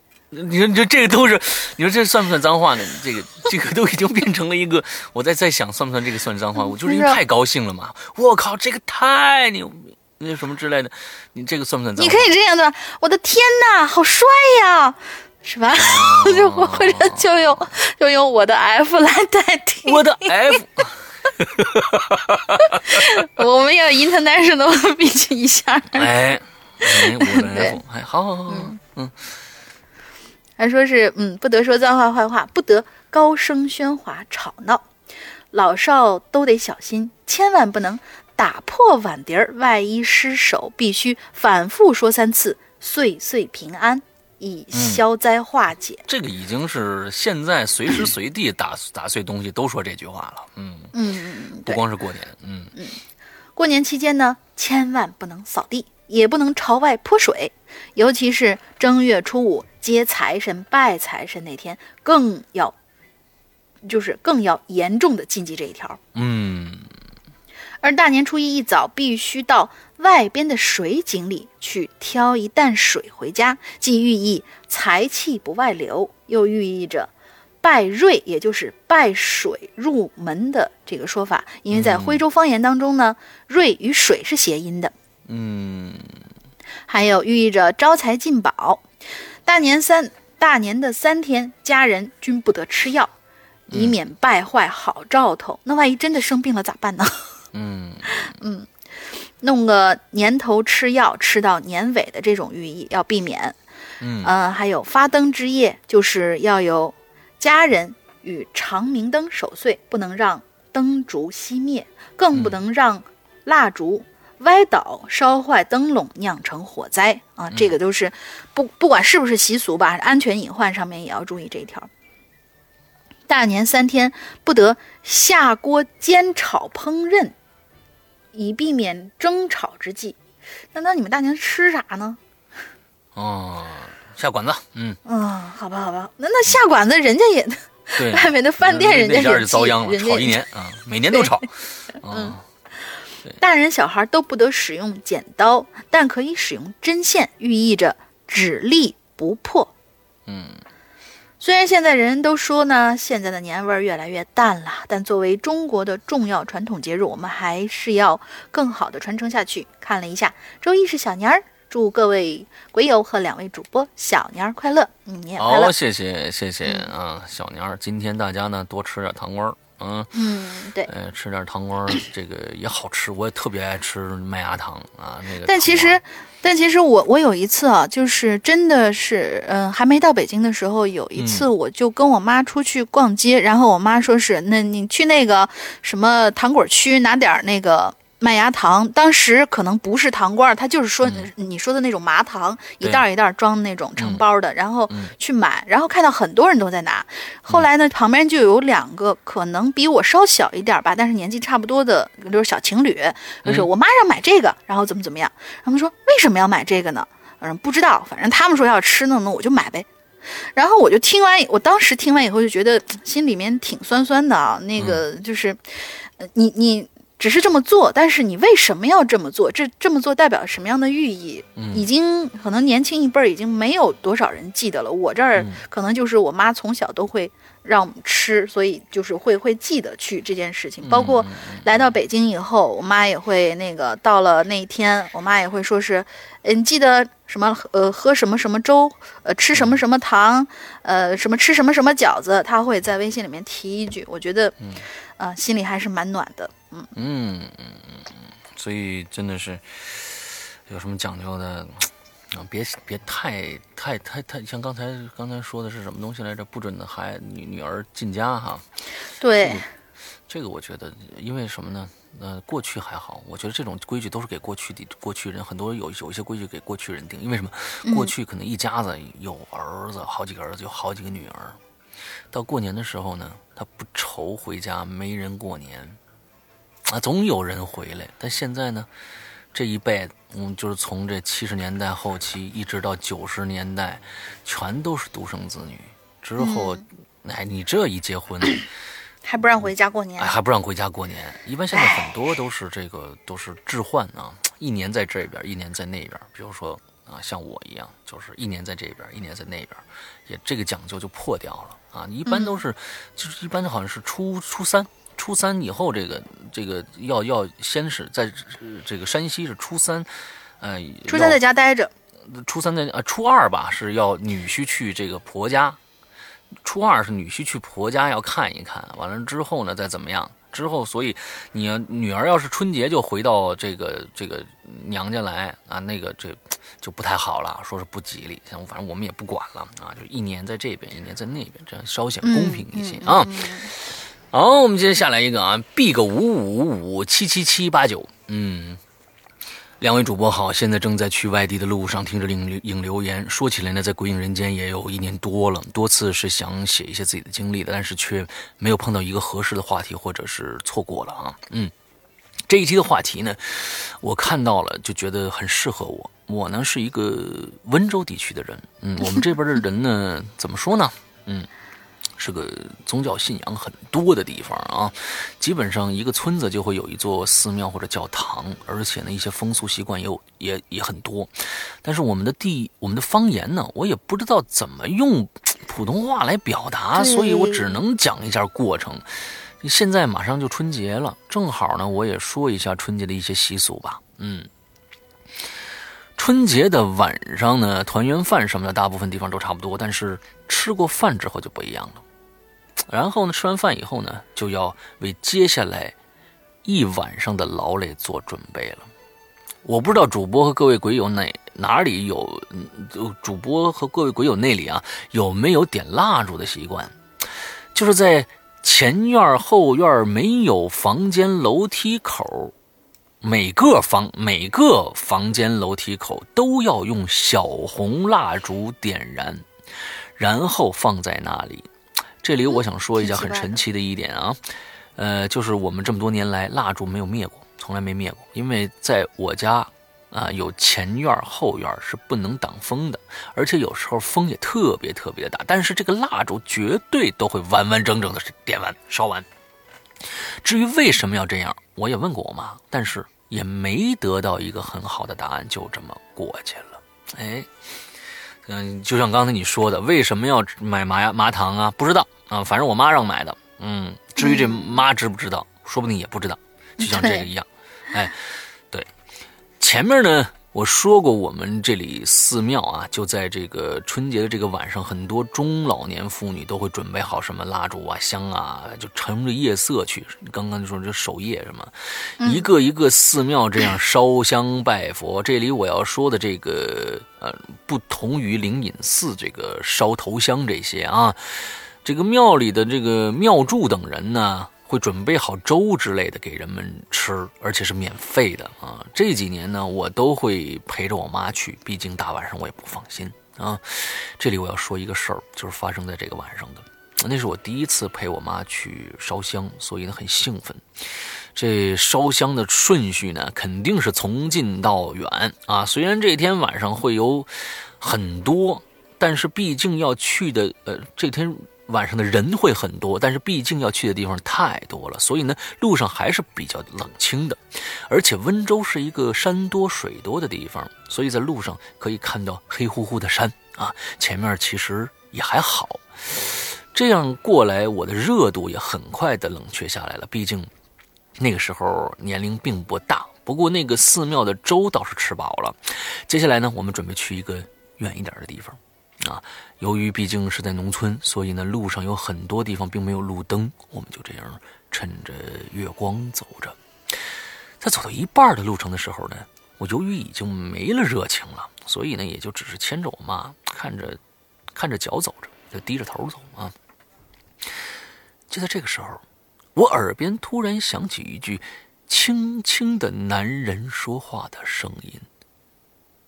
你说，你说这个都是，你说这算不算脏话呢？这个，这个都已经变成了一个，我在在想算不算这个算脏话？我就是因为太高兴了嘛！我靠，这个太牛，那什么之类的，你这个算不算脏话？你可以这样的，我的天哪，好帅呀，是吧？(laughs) 就或或者就用就用我的 F 来代替。我的 F，(laughs) 我们要 international (laughs) 比起一下。哎，哎，我的 F，哎，好好好，好嗯还说是嗯，不得说脏话坏话，不得高声喧哗吵闹，老少都得小心，千万不能打破碗碟儿，万一失手，必须反复说三次，岁岁平安，以消灾化解。这个已经是现在随时随地打打碎东西都说这句话了，嗯，嗯嗯，不。光是过年，嗯嗯过年期间呢，千万不能扫地，也不能朝外泼水，尤其是正月初五接财神、拜财神那天，更要就是更要严重的禁忌这一条。嗯而大年初一一早，必须到外边的水井里去挑一担水回家，既寓意财气不外流，又寓意着拜瑞，也就是拜水入门的这个说法。因为在徽州方言当中呢，瑞与水是谐音的。嗯还有寓意着招财进宝。大年三大年的三天，家人均不得吃药，以免败坏好兆头。那万一真的生病了咋办呢？嗯 (laughs) 弄个年头吃药吃到年尾的这种寓意要避免。嗯呃，还有发灯之夜，就是要有家人与长明灯守岁，不能让灯烛熄灭，更不能让蜡烛歪倒烧坏灯笼，酿成火灾啊！这个都是不不管是不是习俗吧，安全隐患上面也要注意这一条。大年三天不得下锅煎炒烹饪，以避免争吵之际。那那你们大年吃啥呢？哦，下馆子，嗯，嗯，好吧，好吧，那那下馆子，人家也对，(laughs) 外面的饭店，人家也就遭殃了，炒一年啊，每年都炒，嗯大人小孩都不得使用剪刀，但可以使用针线，寓意着只立不破。嗯虽然现在人人都说呢，现在的年味儿越来越淡了，但作为中国的重要传统节日，我们还是要更好的传承下去。看了一下，周一是小年儿，祝各位鬼友和两位主播小年儿快乐，嗯，你也快乐好，。谢谢谢谢啊，小年儿，今天大家呢多吃点糖瓜儿，嗯，嗯，对。呃，吃点糖瓜儿，这个也好吃，我也特别爱吃麦芽糖啊，那个。但其实，，但其实我我有一次啊，就是真的是，嗯、还没到北京的时候，有一次我就跟我妈出去逛街，然后我妈说是，那你去那个什么糖果区拿点儿那个。麦芽糖，当时可能不是糖罐儿，它就是说你说的那种麻糖，一袋儿一袋儿装那种成包的，然后嗯去买，然后看到很多人都在拿。后来呢，旁边就有两个可能比我稍小一点儿吧，但是年纪差不多的，就是小情侣，就是嗯我妈让买这个，然后怎么怎么样。他们说为什么要买这个呢？嗯，不知道，反正他们说要吃呢，那我就买呗。然后我就听完，我当时听完以后就觉得心里面挺酸酸的啊。那个就是，呃你你只是这么做，但是你为什么要这么做？这这么做代表什么样的寓意？已经可能年轻一辈儿已经没有多少人记得了。我这儿可能就是我妈从小都会让我们吃，所以就是会会记得去这件事情。包括来到北京以后，我妈也会那个到了那一天，我妈也会说是，嗯，记得什么呃喝什么什么粥，呃吃什么什么糖，呃什么吃什么什么饺子，他会在微信里面提一句，我觉得，呃心里还是蛮暖的。嗯，嗯嗯嗯嗯，所以真的是有什么讲究的啊？别别太太太太像刚才刚才说的是什么东西来着？不准的孩女女儿进家哈，对，这个我觉得，因为什么呢？呃，过去还好，我觉得这种规矩都是给过去的过去人，很多有有一些规矩给过去人定。因为什么？过去可能一家子有儿子，好几个儿子，有好几个女儿，到过年的时候呢，他不愁回家没人过年，啊，总有人回来。但现在呢，这一辈，嗯，就是从这七十年代后期一直到九十年代，全都是独生子女。之后，哎，你这一结婚。还不让回家过年，还不让回家过年。一般现在很多都是这个，都是置换啊，一年在这边，一年在那边。比如说啊，像我一样，就是一年在这边，一年在那边，也这个讲究就破掉了啊。一般都是，就是一般好像是初初三，初三以后这个这个要要先是在这个山西是初三，呃，初三在家待着，初三在啊初二吧是要女婿去这个婆家。初二是女婿去婆家要看一看，完了之后呢，再怎么样？之后，所以你女儿要是春节就回到这个这个娘家来啊，那个这就不太好了，说是不吉利。像反正我们也不管了啊，就一年在这边，一年在那边，这样稍显公平一些啊。好，我们接下来一个啊，B 个五五五七七七八九，嗯。两位主播好，现在正在去外地的路上，听着影影留言。说起来呢，在鬼影人间也有一年多了，多次是想写一些自己的经历的，但是却没有碰到一个合适的话题，或者是错过了啊。嗯，这一期的话题呢，我看到了就觉得很适合我。我呢是一个温州地区的人，嗯，我们这边的人呢，怎么说呢？嗯。是个宗教信仰很多的地方啊，基本上一个村子就会有一座寺庙或者教堂，而且呢一些风俗习惯也有也也很多。但是我们的地我们的方言呢，我也不知道怎么用普通话来表达，所以我只能讲一下过程。现在马上就春节了，正好呢我也说一下春节的一些习俗吧。嗯，春节的晚上呢，团圆饭什么的，大部分地方都差不多，但是吃过饭之后就不一样了。(tsk) 然后呢，吃完饭以后呢，就要为接下来一晚上的劳累做准备了。我不知道主播和各位鬼友哪哪里有，主播和各位鬼友那里啊有没有点蜡烛的习惯？就是在前院后院没有房间楼梯口，每个房每个房间楼梯口都要用小红蜡烛点燃，然后放在那里。这里我想说一下很神奇的一点啊，呃，就是我们这么多年来蜡烛没有灭过，从来没灭过，因为在我家啊有前院后院是不能挡风的，而且有时候风也特别特别的大，但是这个蜡烛绝对都会完完整整的点完烧完。至于为什么要这样，我也问过我妈，但是也没得到一个很好的答案，就这么过去了。哎。嗯，就像刚才你说的，为什么要买麻呀麻糖啊？不知道啊，反正我妈让买的。嗯，至于这妈知不知道，说不定也不知道，就像这个一样。哎，对，前面呢。我说过，我们这里寺庙啊，就在这个春节的这个晚上，很多中老年妇女都会准备好什么蜡烛啊、香啊，就乘着夜色去。刚刚就说这守夜什么，一个一个寺庙这样烧香拜佛。这里我要说的这个呃，不同于灵隐寺这个烧头香这些啊，这个庙里的这个庙祝等人呢。会准备好粥之类的给人们吃，而且是免费的啊！这几年呢，我都会陪着我妈去，毕竟大晚上我也不放心啊。这里我要说一个事儿，就是发生在这个晚上的，那是我第一次陪我妈去烧香，所以呢很兴奋。这烧香的顺序呢，肯定是从近到远啊。虽然这天晚上会有很多，但是毕竟要去的，呃，这天。晚上的人会很多，但是毕竟要去的地方太多了，所以呢，路上还是比较冷清的。而且温州是一个山多水多的地方，所以在路上可以看到黑乎乎的山啊。前面其实也还好，这样过来，我的热度也很快的冷却下来了。毕竟那个时候年龄并不大。不过那个寺庙的粥倒是吃饱了。接下来呢，我们准备去一个远一点的地方。啊，由于毕竟是在农村，所以呢，路上有很多地方并没有路灯，我们就这样趁着月光走着。在走到一半的路程的时候呢，我由于已经没了热情了，所以呢，也就只是牵着我妈，看着看着脚走着，就低着头走啊。就在这个时候，我耳边突然响起一句轻轻的男人说话的声音：“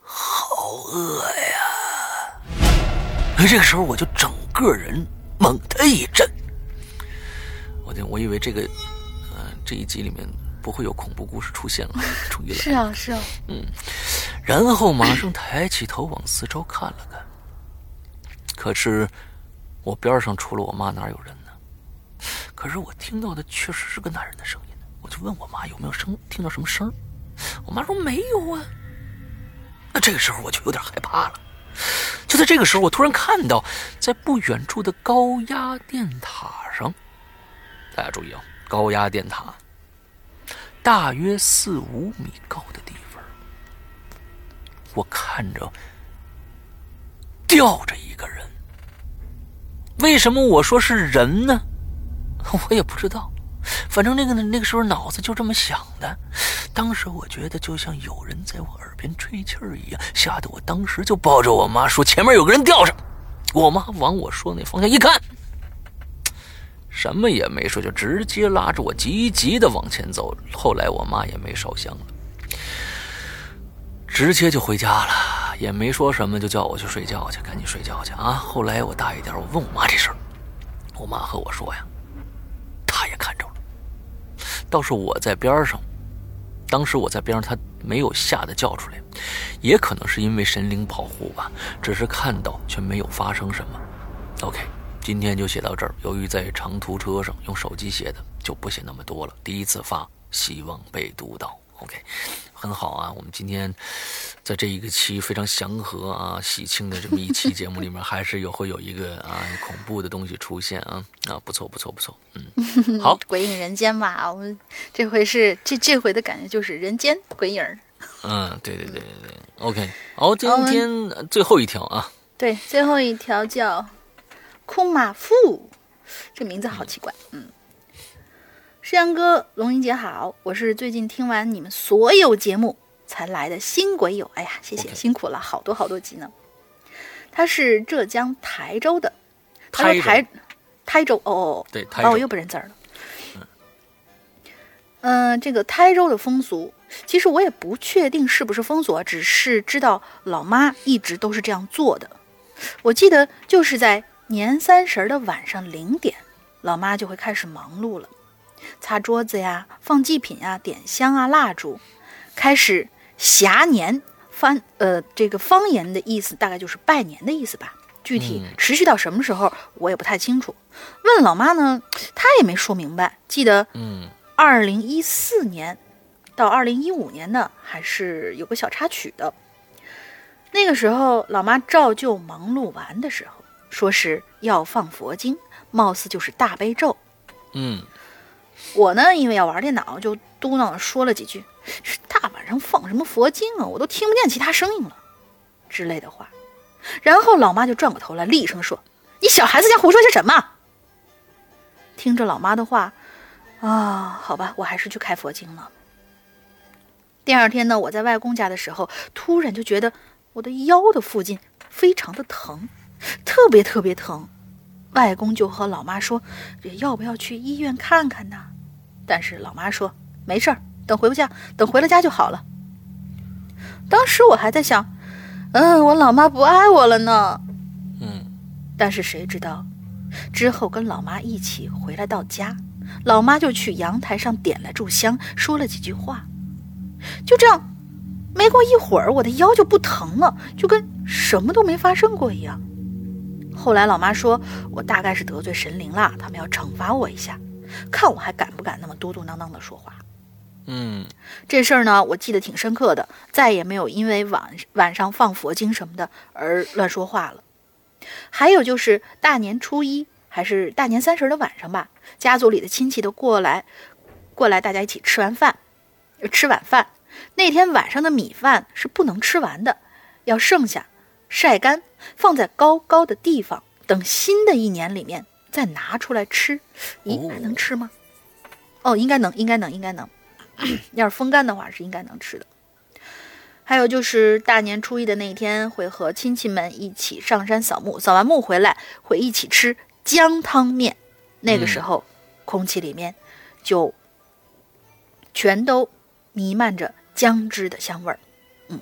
好饿呀！”这个时候我就整个人猛地一震，我就我以为这个，呃，这一集里面不会有恐怖故事出现了，终于来 (laughs) 了。是啊，是啊。嗯，然后马上抬起头往四周看了看，可是我边上除了我妈哪有人呢？可是我听到的确实是个男人的声音，我就问我妈有没有声听到什么声我妈说没有啊。那这个时候我就有点害怕了。就在这个时候，我突然看到，在不远处的高压电塔上，大家注意啊，高压电塔，大约四五米高的地方，我看着吊着一个人。为什么我说是人呢？(laughs) 我也不知道，反正那个那个时候脑子就这么想的。当时我觉得就像有人在我耳边吹气儿一样，吓得我当时就抱着我妈说：“前面有个人吊着。”我妈往我说那方向一看，什么也没说，就直接拉着我急急的往前走。后来我妈也没烧香了，直接就回家了，也没说什么，就叫我去睡觉去，赶紧睡觉去啊！后来我大一点，我问我妈这事儿，我妈和我说呀。她也看着了，倒是我在边上，当时我在边上，他没有吓得叫出来，也可能是因为神灵保护吧，只是看到却没有发生什么。OK，今天就写到这儿。由于在长途车上用手机写的，就不写那么多了。第一次发，希望被读到。OK，很好啊，我们今天。在这一个期非常祥和啊、喜庆的这么一期节目里面，还是有会有一个啊恐怖的东西出现啊。啊，不错不错不错，嗯，(laughs) 好，鬼影人间吧，我们这回是这这回的感觉就是人间鬼影嗯，对对对对对，OK，好，今天最后一条啊，对，最后一条叫空马富，这名字好奇怪，嗯，诗阳哥、龙英姐好，我是最近听完你们所有节目。才来的新鬼友，哎呀，谢谢，辛苦了，好多好多集呢。他是浙江台州的，他说台台州哦，对，台州哦，我又不认字了。嗯，这个台州的风俗，其实我也不确定是不是风俗，只是知道老妈一直都是这样做的。我记得就是在年三十的晚上零点，老妈就会开始忙碌了，擦桌子呀，放祭品啊，点香啊，蜡烛，开始。霞年方呃，这个方言的意思大概就是拜年的意思吧。具体持续到什么时候，我也不太清楚。问老妈呢，她也没说明白。记得，嗯，二零一四年到二零一五年呢，还是有个小插曲的。那个时候，老妈照旧忙碌完的时候，说是要放佛经，貌似就是大悲咒。嗯，我呢，因为要玩电脑，就嘟囔说了几句。大晚上放什么佛经啊？我都听不见其他声音了，之类的话。然后老妈就转过头来，厉声说：“你小孩子家胡说些什么？”听着老妈的话，啊，好吧，我还是去开佛经了。第二天呢，我在外公家的时候，突然就觉得我的腰的附近非常的疼，特别特别疼。外公就和老妈说：“要不要去医院看看呢？”但是老妈说：“没事儿。”等回不家，等回了家就好了。当时我还在想，嗯，我老妈不爱我了呢。嗯，但是谁知道，之后跟老妈一起回来到家，老妈就去阳台上点了炷香，说了几句话，就这样，没过一会儿，我的腰就不疼了，就跟什么都没发生过一样。后来老妈说我大概是得罪神灵了，他们要惩罚我一下，看我还敢不敢那么嘟嘟囔囔的说话。嗯，这事儿呢，我记得挺深刻的，再也没有因为晚晚上放佛经什么的而乱说话了。还有就是大年初一还是大年三十的晚上吧，家族里的亲戚都过来，过来大家一起吃完饭，吃晚饭。那天晚上的米饭是不能吃完的，要剩下晒干，放在高高的地方，等新的一年里面再拿出来吃。咦，还能吃吗？哦，应该能，应该能，应该能。(clears throat) 要是风干的话，是应该能吃的。还有就是大年初一的那一天，会和亲戚们一起上山扫墓，扫完墓回来会一起吃姜汤面。那个时候，空气里面就全都弥漫着姜汁的香味儿。嗯。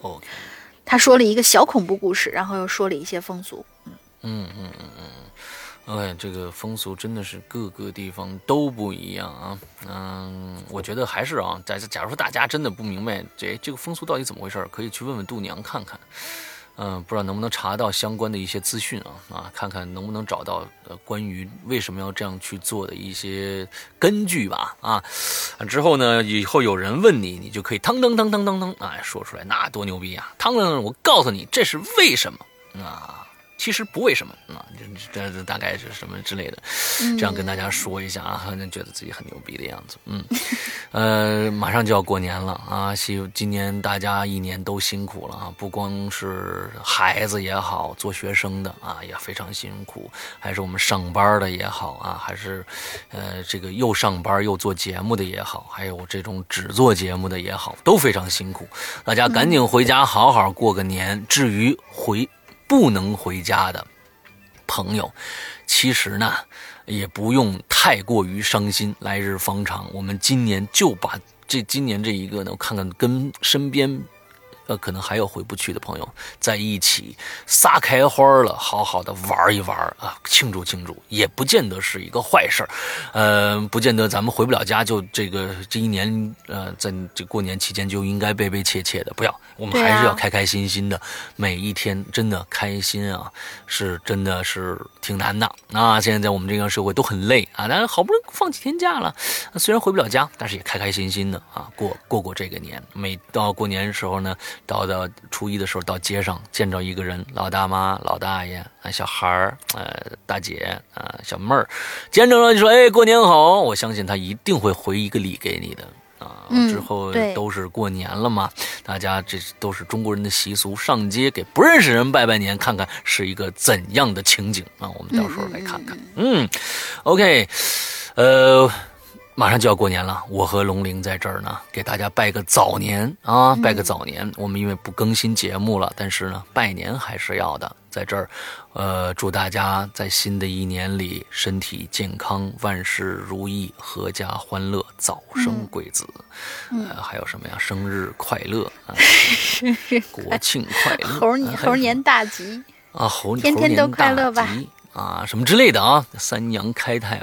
他说了一个小恐怖故事，然后又说了一些风俗。嗯嗯嗯嗯嗯，哎，这个风俗真的是各个地方都不一样啊。嗯，我觉得还是啊，在假如说大家真的不明白这这个风俗到底怎么回事，可以去问问度娘看看。嗯，不知道能不能查到相关的一些资讯啊啊，看看能不能找到呃关于为什么要这样去做的一些根据吧啊。之后呢，以后有人问你，你就可以当当当当当当啊说出来，那多牛逼啊！当当，我告诉你这是为什么啊。其实不为什么啊，这这大概是什么之类的，这样跟大家说一下啊，好像觉得自己很牛逼的样子。嗯，(laughs) 呃，马上就要过年了啊，希今年大家一年都辛苦了啊，不光是孩子也好，做学生的啊也非常辛苦，还是我们上班的也好啊，还是呃这个又上班又做节目的也好，还有这种只做节目的也好，都非常辛苦。大家赶紧回家好好过个年。至于回。不能回家的朋友，其实呢，也不用太过于伤心。来日方长，我们今年就把这今年这一个呢，我看看跟身边。呃，可能还有回不去的朋友在一起撒开花了，好好的玩一玩啊，庆祝庆祝，也不见得是一个坏事儿。呃，不见得咱们回不了家就这个这一年呃，在这过年期间就应该悲悲切切的，不要，我们还是要开开心心的。每一天真的开心啊，是真的是挺难的。那现在在我们这个社会都很累啊，但是好不容易放几天假了，虽然回不了家，但是也开开心心的啊，过过过这个年。每到过年的时候呢。到到初一的时候，到街上见着一个人，老大妈、老大爷啊，小孩儿，呃，大姐啊，小妹儿，见着了就说：“哎，过年好！”我相信他一定会回一个礼给你的啊。之后都是过年了嘛，大家这都是中国人的习俗，上街给不认识人拜拜年，看看是一个怎样的情景啊。我们到时候来看看。嗯，OK，呃。马上就要过年了，我和龙玲在这儿呢，给大家拜个早年啊，拜个早年。我们因为不更新节目了，但是呢，拜年还是要的。在这儿，呃，祝大家在新的一年里身体健康，万事如意，阖家欢乐，早生贵子。呃，还有什么呀？生日快乐啊！(laughs) 国庆快乐！(laughs) 猴年猴年大吉啊！猴天天都快乐吧！啊，什么之类的啊！三阳开泰。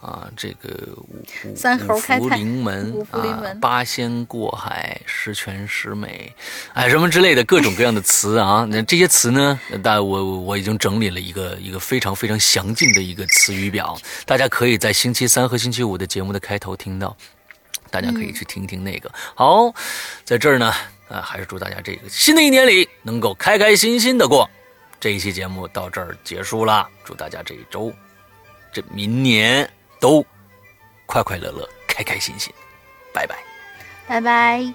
啊，这个五五三猴开泰，五福临门，啊八仙过海，十全十美，哎，什么之类的各种各样的词啊。那这些词呢，大我我已经整理了一个一个非常非常详尽的一个词语表，大家可以在星期三和星期五的节目的开头听到，大家可以去听听那个。好，在这儿呢，啊，还是祝大家这个新的一年里能够开开心心的过。这一期节目到这儿结束了，祝大家这一周，这明年。都快快乐乐开开心心。拜拜。拜拜。